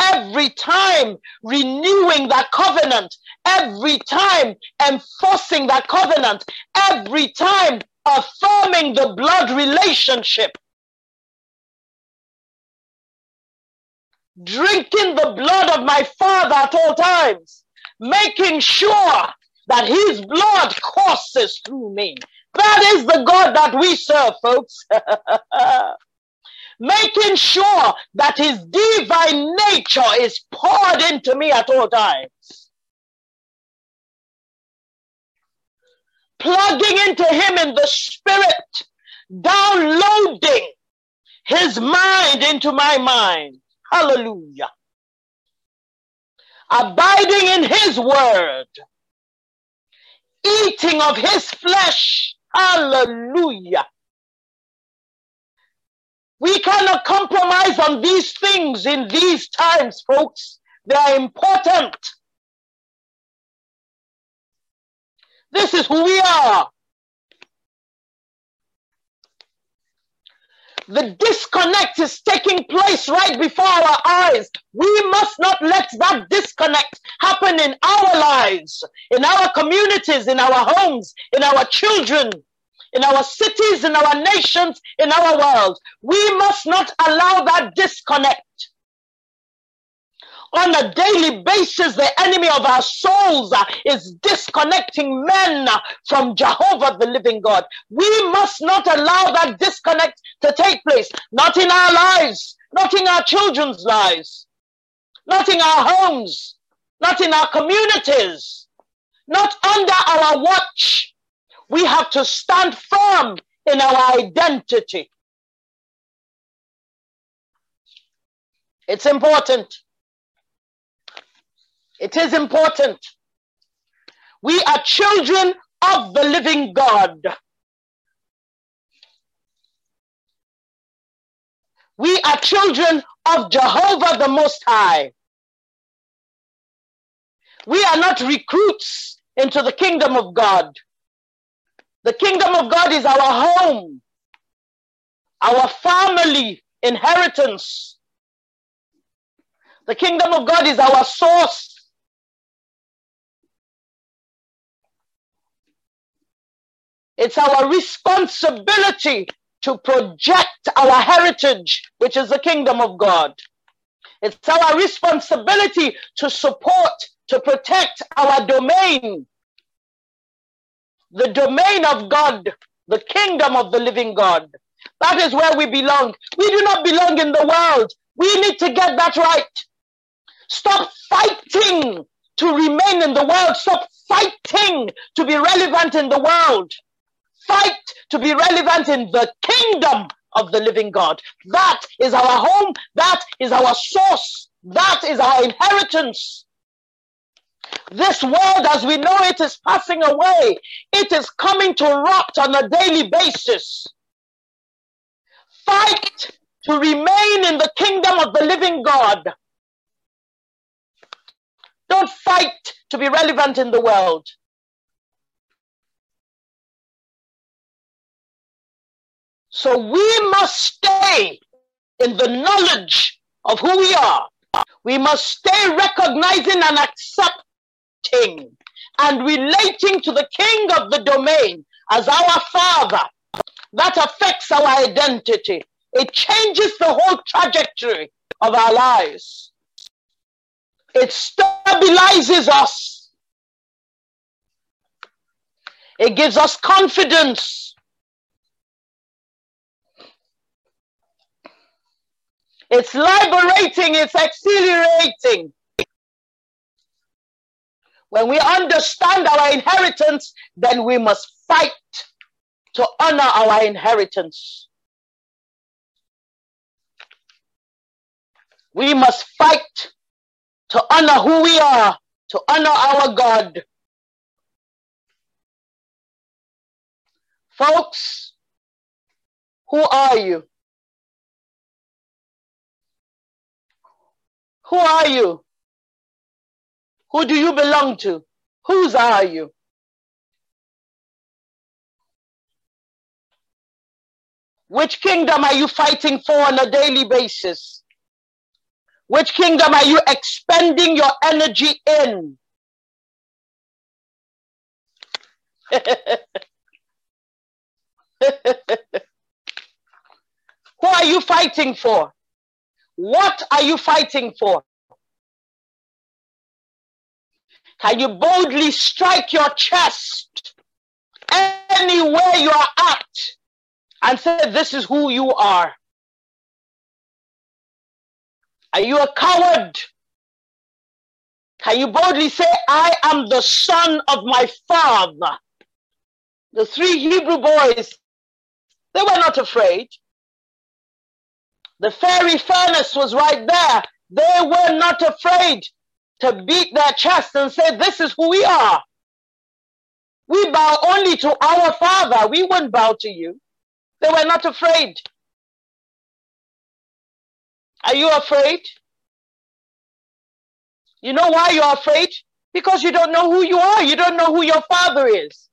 Every time renewing that covenant, every time enforcing that covenant, every time affirming the blood relationship. Drinking the blood of my Father at all times, making sure that his blood courses through me. That is the God that we serve, folks. Making sure that his divine nature is poured into me at all times. Plugging into him in the spirit, downloading his mind into my mind. Hallelujah. Abiding in his word eating of his flesh. Hallelujah. We cannot compromise on these things in these times, folks. They are important. This is who we are. The disconnect is taking place right before our eyes. We must not let that disconnect happen in our lives, in our communities, in our homes, in our children, in our cities, in our nations, in our world. We must not allow that disconnect on a daily basis, the enemy of our souls is disconnecting men from Jehovah, the living God. We must not allow that disconnect to take place, not in our lives, not in our children's lives, not in our homes, not in our communities, not under our watch. We have to stand firm in our identity. It's important. It is important. We are children of the living God. We are children of Jehovah the Most High. We are not recruits into the kingdom of God. The kingdom of God is our home, our family inheritance. The kingdom of God is our source. It's our responsibility to project our heritage, which is the kingdom of God. It's our responsibility to support, to protect our domain, the domain of God, the kingdom of the living God. That is where we belong. We do not belong in the world. We need to get that right. Stop fighting to remain in the world. Stop fighting to be relevant in the world. Fight to be relevant in the kingdom of the living God. That is our home. That is our source. That is our inheritance. This world as we know it is passing away. It is coming to rot on a daily basis. Fight to remain in the kingdom of the living God. Don't fight to be relevant in the world. So we must stay in the knowledge of who we are. We must stay recognizing and and relating to the king of the domain as our father. That affects our identity. It changes the whole trajectory of our lives. It stabilizes us. It gives us confidence. It's liberating, it's exhilarating. When we understand our inheritance, then we must fight to honor our inheritance. We must fight to honor who we are, to honor our God. Folks, who are you? Who are you? Who do you belong to? Whose are you? Which kingdom are you fighting for on a daily basis? Which kingdom are you expending your energy in? Who are you fighting for? What are you fighting for? Can you boldly strike your chest anywhere you are at and say, This is who you are? Are you a coward? Can you boldly say, I am the son of my father? The three Hebrew boys, they were not afraid. The fiery furnace was right there. They were not afraid to beat their chest and say, This is who we are. We bow only to our Father. We wouldn't bow to you. They were not afraid. Are you afraid? You know why you're afraid? Because you don't know who you are. You don't know who your Father is.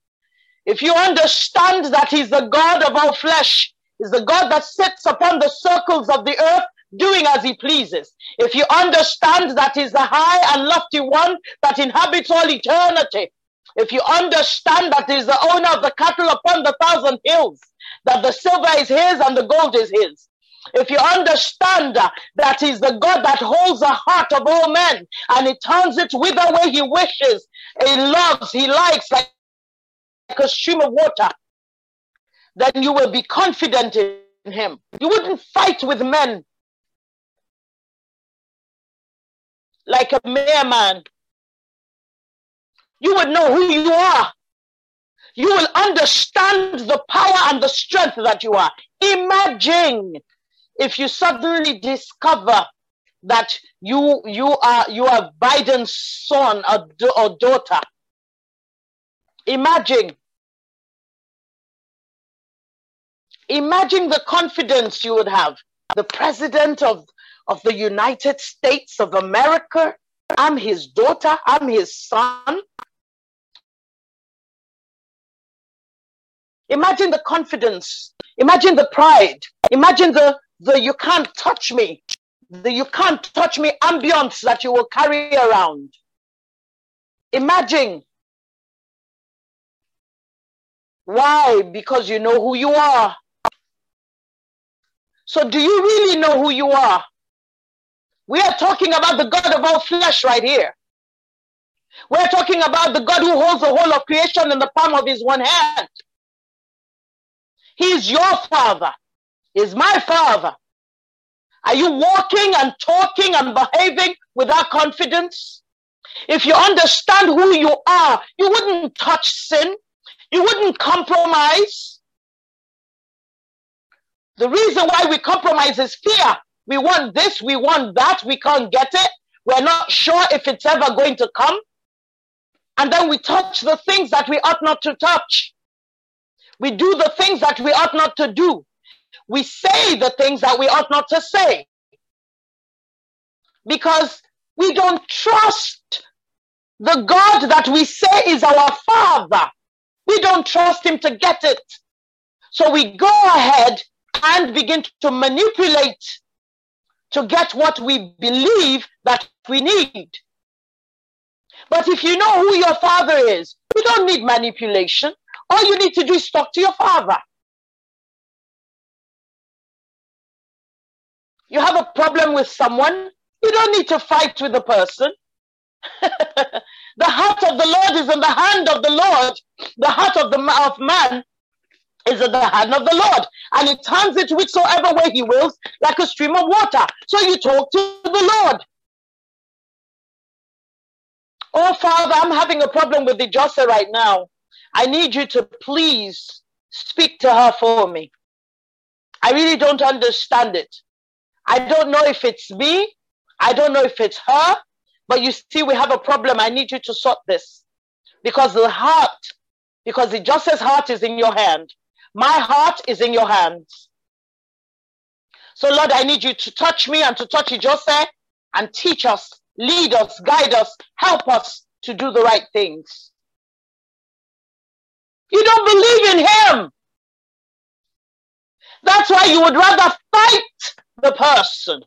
If you understand that He's the God of all flesh, is the God that sits upon the circles of the earth doing as he pleases. If you understand that he's the high and lofty one that inhabits all eternity, if you understand that he's the owner of the cattle upon the thousand hills, that the silver is his and the gold is his, if you understand that he's the God that holds the heart of all men and he turns it whither way he wishes, he loves, he likes like a stream of water, then you will be confident in him. You wouldn't fight with men like a mere man. You would know who you are. You will understand the power and the strength that you are. Imagine if you suddenly discover that you you are you are Biden's son or, or daughter Imagine. Imagine the confidence you would have. The president of, of the United States of America. I'm his daughter. I'm his son. Imagine the confidence. Imagine the pride. Imagine the, the you can't touch me. The you can't touch me ambience that you will carry around. Imagine. Why? Because you know who you are. So, do you really know who you are? We are talking about the God of all flesh right here. We're talking about the God who holds the whole of creation in the palm of his one hand. He's your father. He's my father. Are you walking and talking and behaving without confidence? If you understand who you are, you wouldn't touch sin. You wouldn't compromise. The reason why we compromise is fear. We want this, we want that, we can't get it. We're not sure if it's ever going to come. And then we touch the things that we ought not to touch. We do the things that we ought not to do. We say the things that we ought not to say. Because we don't trust the God that we say is our Father. We don't trust Him to get it. So we go ahead and begin to manipulate to get what we believe that we need. But if you know who your Father is, you don't need manipulation. All you need to do is talk to your Father. You have a problem with someone, you don't need to fight with the person. the heart of the Lord is in the hand of the Lord. The heart of the of man is in the hand of the Lord, and he turns it whichsoever way he wills, like a stream of water. So you talk to the Lord. Oh, Father, I'm having a problem with the Jose right now. I need you to please speak to her for me. I really don't understand it. I don't know if it's me. I don't know if it's her. But you see, we have a problem. I need you to sort this. Because the heart, because the Joseph's heart is in your hand. My heart is in your hands. So, Lord, I need you to touch me and to touch Joseph and teach us, lead us, guide us, help us to do the right things. You don't believe in him. That's why you would rather fight the person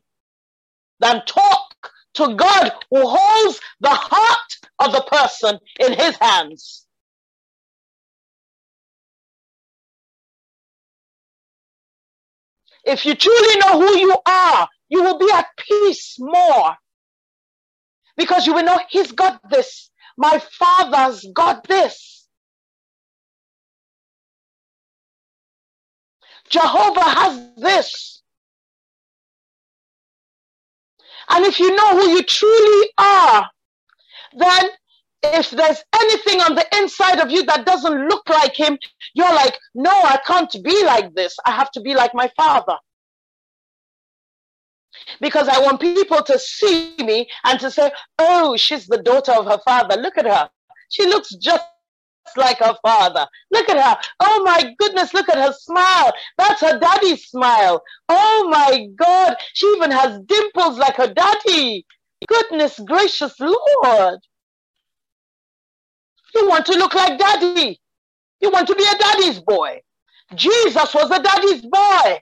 than talk to God who holds the heart of the person in his hands. If you truly know who you are, you will be at peace more. Because you will know he's got this. My father's got this. Jehovah has this. And if you know who you truly are, then if there's anything on the inside of you that doesn't look like him, you're like, no, I can't be like this. I have to be like my father. Because I want people to see me and to say, oh, she's the daughter of her father. Look at her. She looks just like her father. Look at her. Oh my goodness, look at her smile. That's her daddy's smile. Oh my God, she even has dimples like her daddy. Goodness gracious Lord. You want to look like daddy. You want to be a daddy's boy. Jesus was a daddy's boy.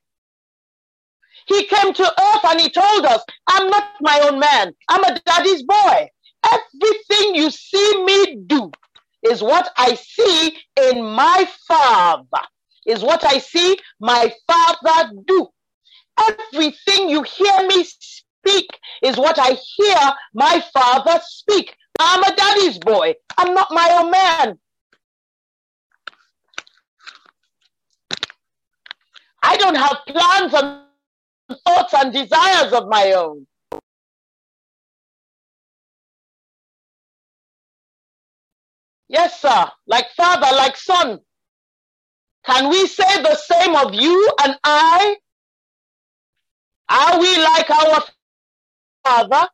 He came to earth and he told us, I'm not my own man. I'm a daddy's boy. Everything you see me do is what I see in my father, is what I see my father do. Everything you hear me speak is what I hear my father speak. I'm a daddy's boy. I'm not my own man. I don't have plans and thoughts and desires of my own. Yes, sir. Like father, like son. Can we say the same of you and I? Are we like our father?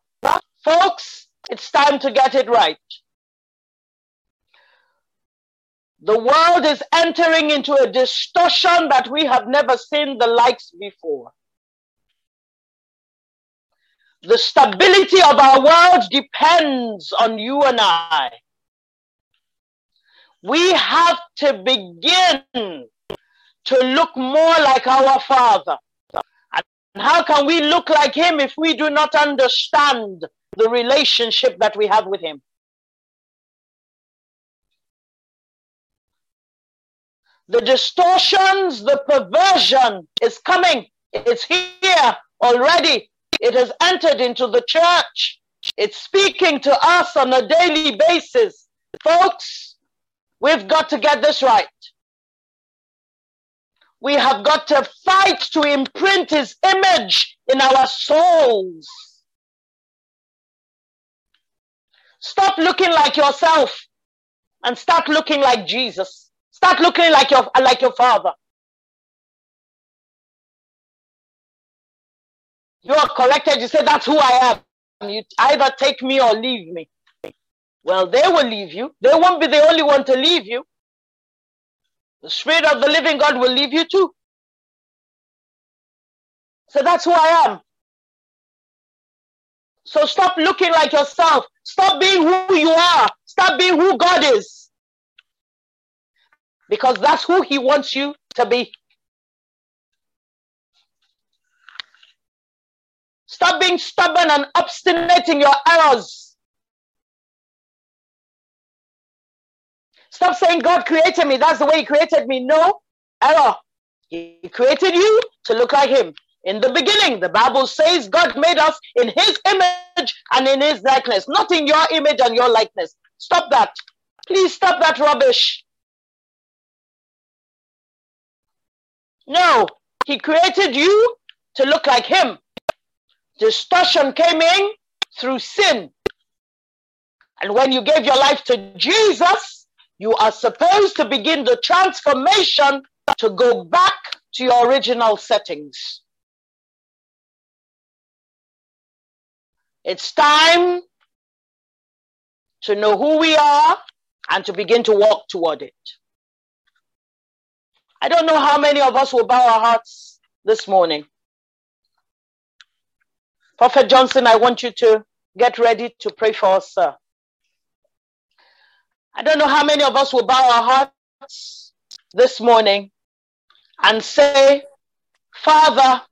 Folks, it's time to get it right. The world is entering into a distortion that we have never seen the likes before. The stability of our world depends on you and I. We have to begin to look more like our Father. How can we look like Him if we do not understand the relationship that we have with Him? The distortions, the perversion is coming. It's here already. It has entered into the church. It's speaking to us on a daily basis. Folks, we've got to get this right. We have got to fight to imprint his image in our souls. Stop looking like yourself and start looking like Jesus. Start looking like your like your father. You are corrected. You say, That's who I am. You either take me or leave me. Well, they will leave you. They won't be the only one to leave you. The Spirit of the living God will leave you too. So that's who I am. So stop looking like yourself. Stop being who you are. Stop being who God is. Because that's who He wants you to be. Stop being stubborn and obstinate in your errors. Stop saying God created me. That's the way He created me. No, error. He created you to look like Him. In the beginning, the Bible says God made us in His image and in His likeness, not in your image and your likeness. Stop that. Please stop that rubbish. No, He created you to look like Him. Distortion came in through sin. And when you gave your life to Jesus, you are supposed to begin the transformation to go back to your original settings. It's time to know who we are and to begin to walk toward it. I don't know how many of us will bow our hearts this morning. Prophet Johnson, I want you to get ready to pray for us, sir. I don't know how many of us will bow our hearts this morning and say, Father,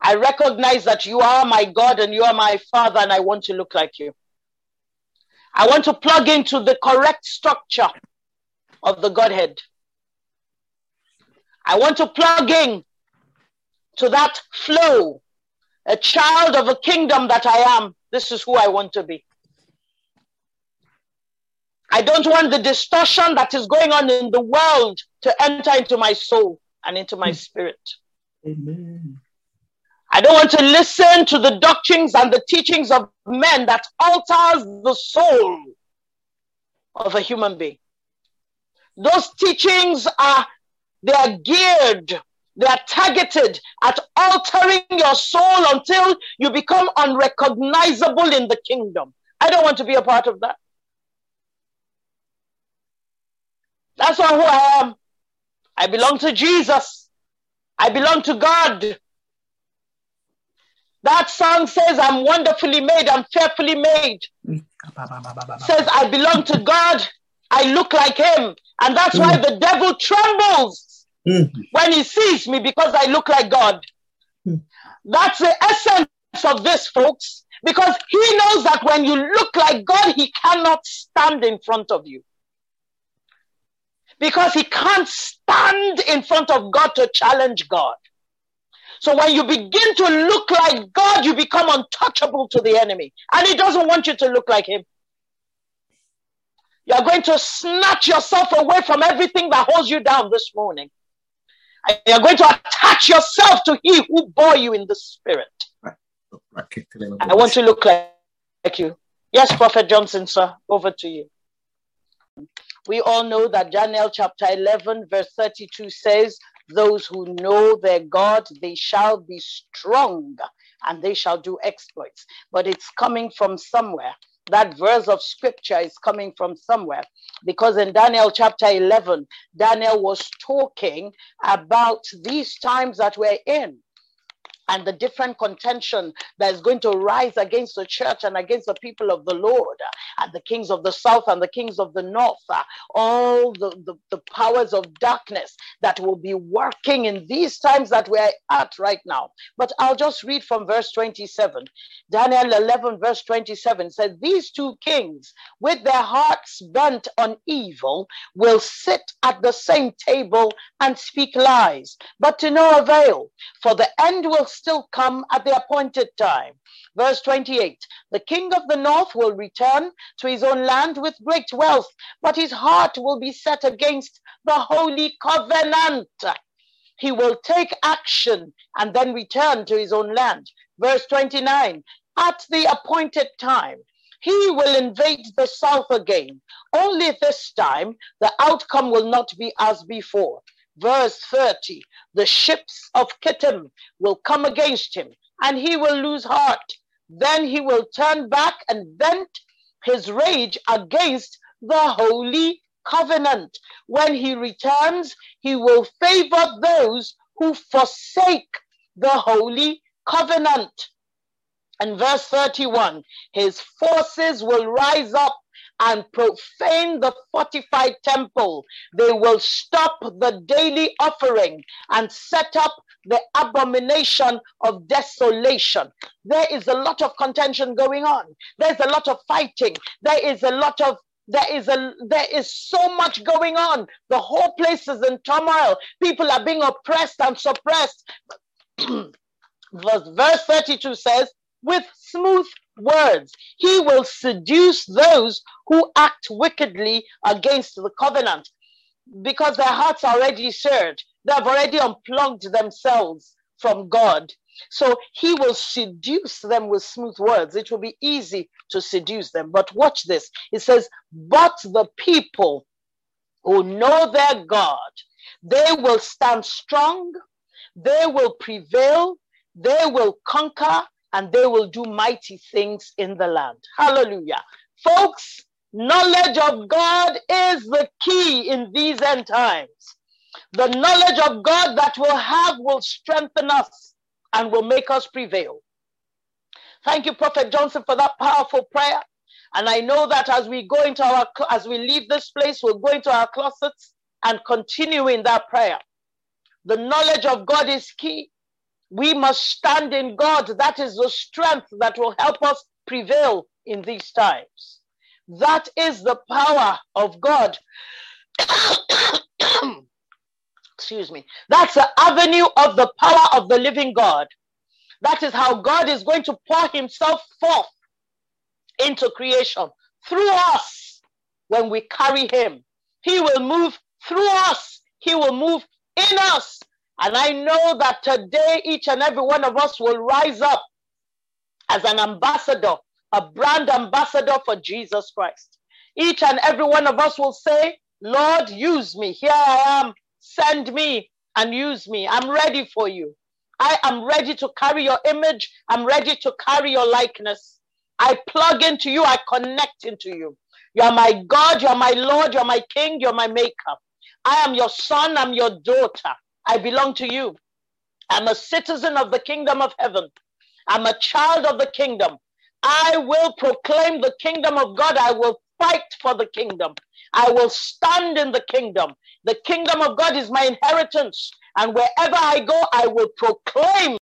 I recognize that you are my God and you are my Father, and I want to look like you. I want to plug into the correct structure of the Godhead. I want to plug in to that flow a child of a kingdom that I am. This is who I want to be. I don't want the distortion that is going on in the world to enter into my soul and into my spirit. Amen. I don't want to listen to the doctrines and the teachings of men that alters the soul of a human being. Those teachings are they are geared they are targeted at altering your soul until you become unrecognizable in the kingdom. I don't want to be a part of that. That's not who I am. I belong to Jesus. I belong to God. That song says, I'm wonderfully made, I'm fearfully made. says, I belong to God, I look like Him. And that's why the devil trembles when he sees me because I look like God. That's the essence of this, folks, because he knows that when you look like God, he cannot stand in front of you. Because he can't stand in front of God to challenge God. So when you begin to look like God, you become untouchable to the enemy. And he doesn't want you to look like him. You're going to snatch yourself away from everything that holds you down this morning. And you're going to attach yourself to He who bore you in the Spirit. I want to look like, like you. Yes, Prophet Johnson, sir, over to you. We all know that Daniel chapter 11, verse 32 says, Those who know their God, they shall be strong and they shall do exploits. But it's coming from somewhere. that verse of scripture is coming from somewhere because in Daniel chapter 11, Daniel was talking about these times that we're in and the different contention that is going to rise against the church and against the people of the Lord and the kings of the south and the kings of the north, uh, all the, the, the powers of darkness that will be working in these times that we're at right now. But I'll just read from verse 27. Daniel 11, verse 27 says, These two kings, with their hearts bent on evil, will sit at the same table and speak lies, but to no avail, for the end will still come at the appointed time. Verse 28 The king of the north will return to his own land with great wealth, but his heart will be set against the holy covenant. He will take action and then return to his own land. Verse 29 At the appointed time, he will invade the south again. Only this time, the outcome will not be as before verse 30 the ships of Kittim will come against him, and he will lose heart. Then he will turn back and vent his rage against the holy covenant. When he returns, he will favor those who forsake the holy covenant. And verse 31 his forces will rise up and profane the fortified temple. They will stop the daily offering and set up the abomination of desolation. There is a lot of contention going on. There's a lot of fighting. There is a lot of there is a there is so much going on the whole place is in turmoil people are being oppressed and suppressed verse 32 says with smooth words. He will seduce those who act wickedly against the covenant because their hearts are already seared. They have already unplugged themselves from God. So he will seduce them with smooth words. It will be easy to seduce them. But watch this. It says, But the people who know their God, they will stand strong, they will prevail, they will conquer, and they will do mighty things in the land. Hallelujah. Folks, knowledge of God is the key in these end times. The knowledge of God that we'll have will strengthen us and will make us prevail. Thank you, Prophet Johnson, for that powerful prayer. And I know that as we go into our, as we leave this place, we'll go into our closets and continue in that prayer. The knowledge of God is key. We must stand in God. That is the strength that will help us prevail in these times. That is the power of God. Excuse me. That's the avenue of the power of the living God. That is how God is going to pour himself forth into creation through us when we carry him. He will move through us, he will move in us and I know that today each and every one of us will rise up as an ambassador, a brand ambassador for Jesus Christ. Each and every one of us will say, Lord, use me. Here I am. Send me and use me. I'm ready for you. I am ready to carry your image. I'm ready to carry your likeness. I plug into you. I connect into you. You are my God. You are my Lord. You are my King. You are my Maker. I am your son. I'm your daughter. I belong to you. I'm a citizen of the kingdom of heaven. I'm a child of the kingdom. I will proclaim the kingdom of God. I will fight for the kingdom. I will stand in the kingdom. The kingdom of God is my inheritance. And wherever I go, I will proclaim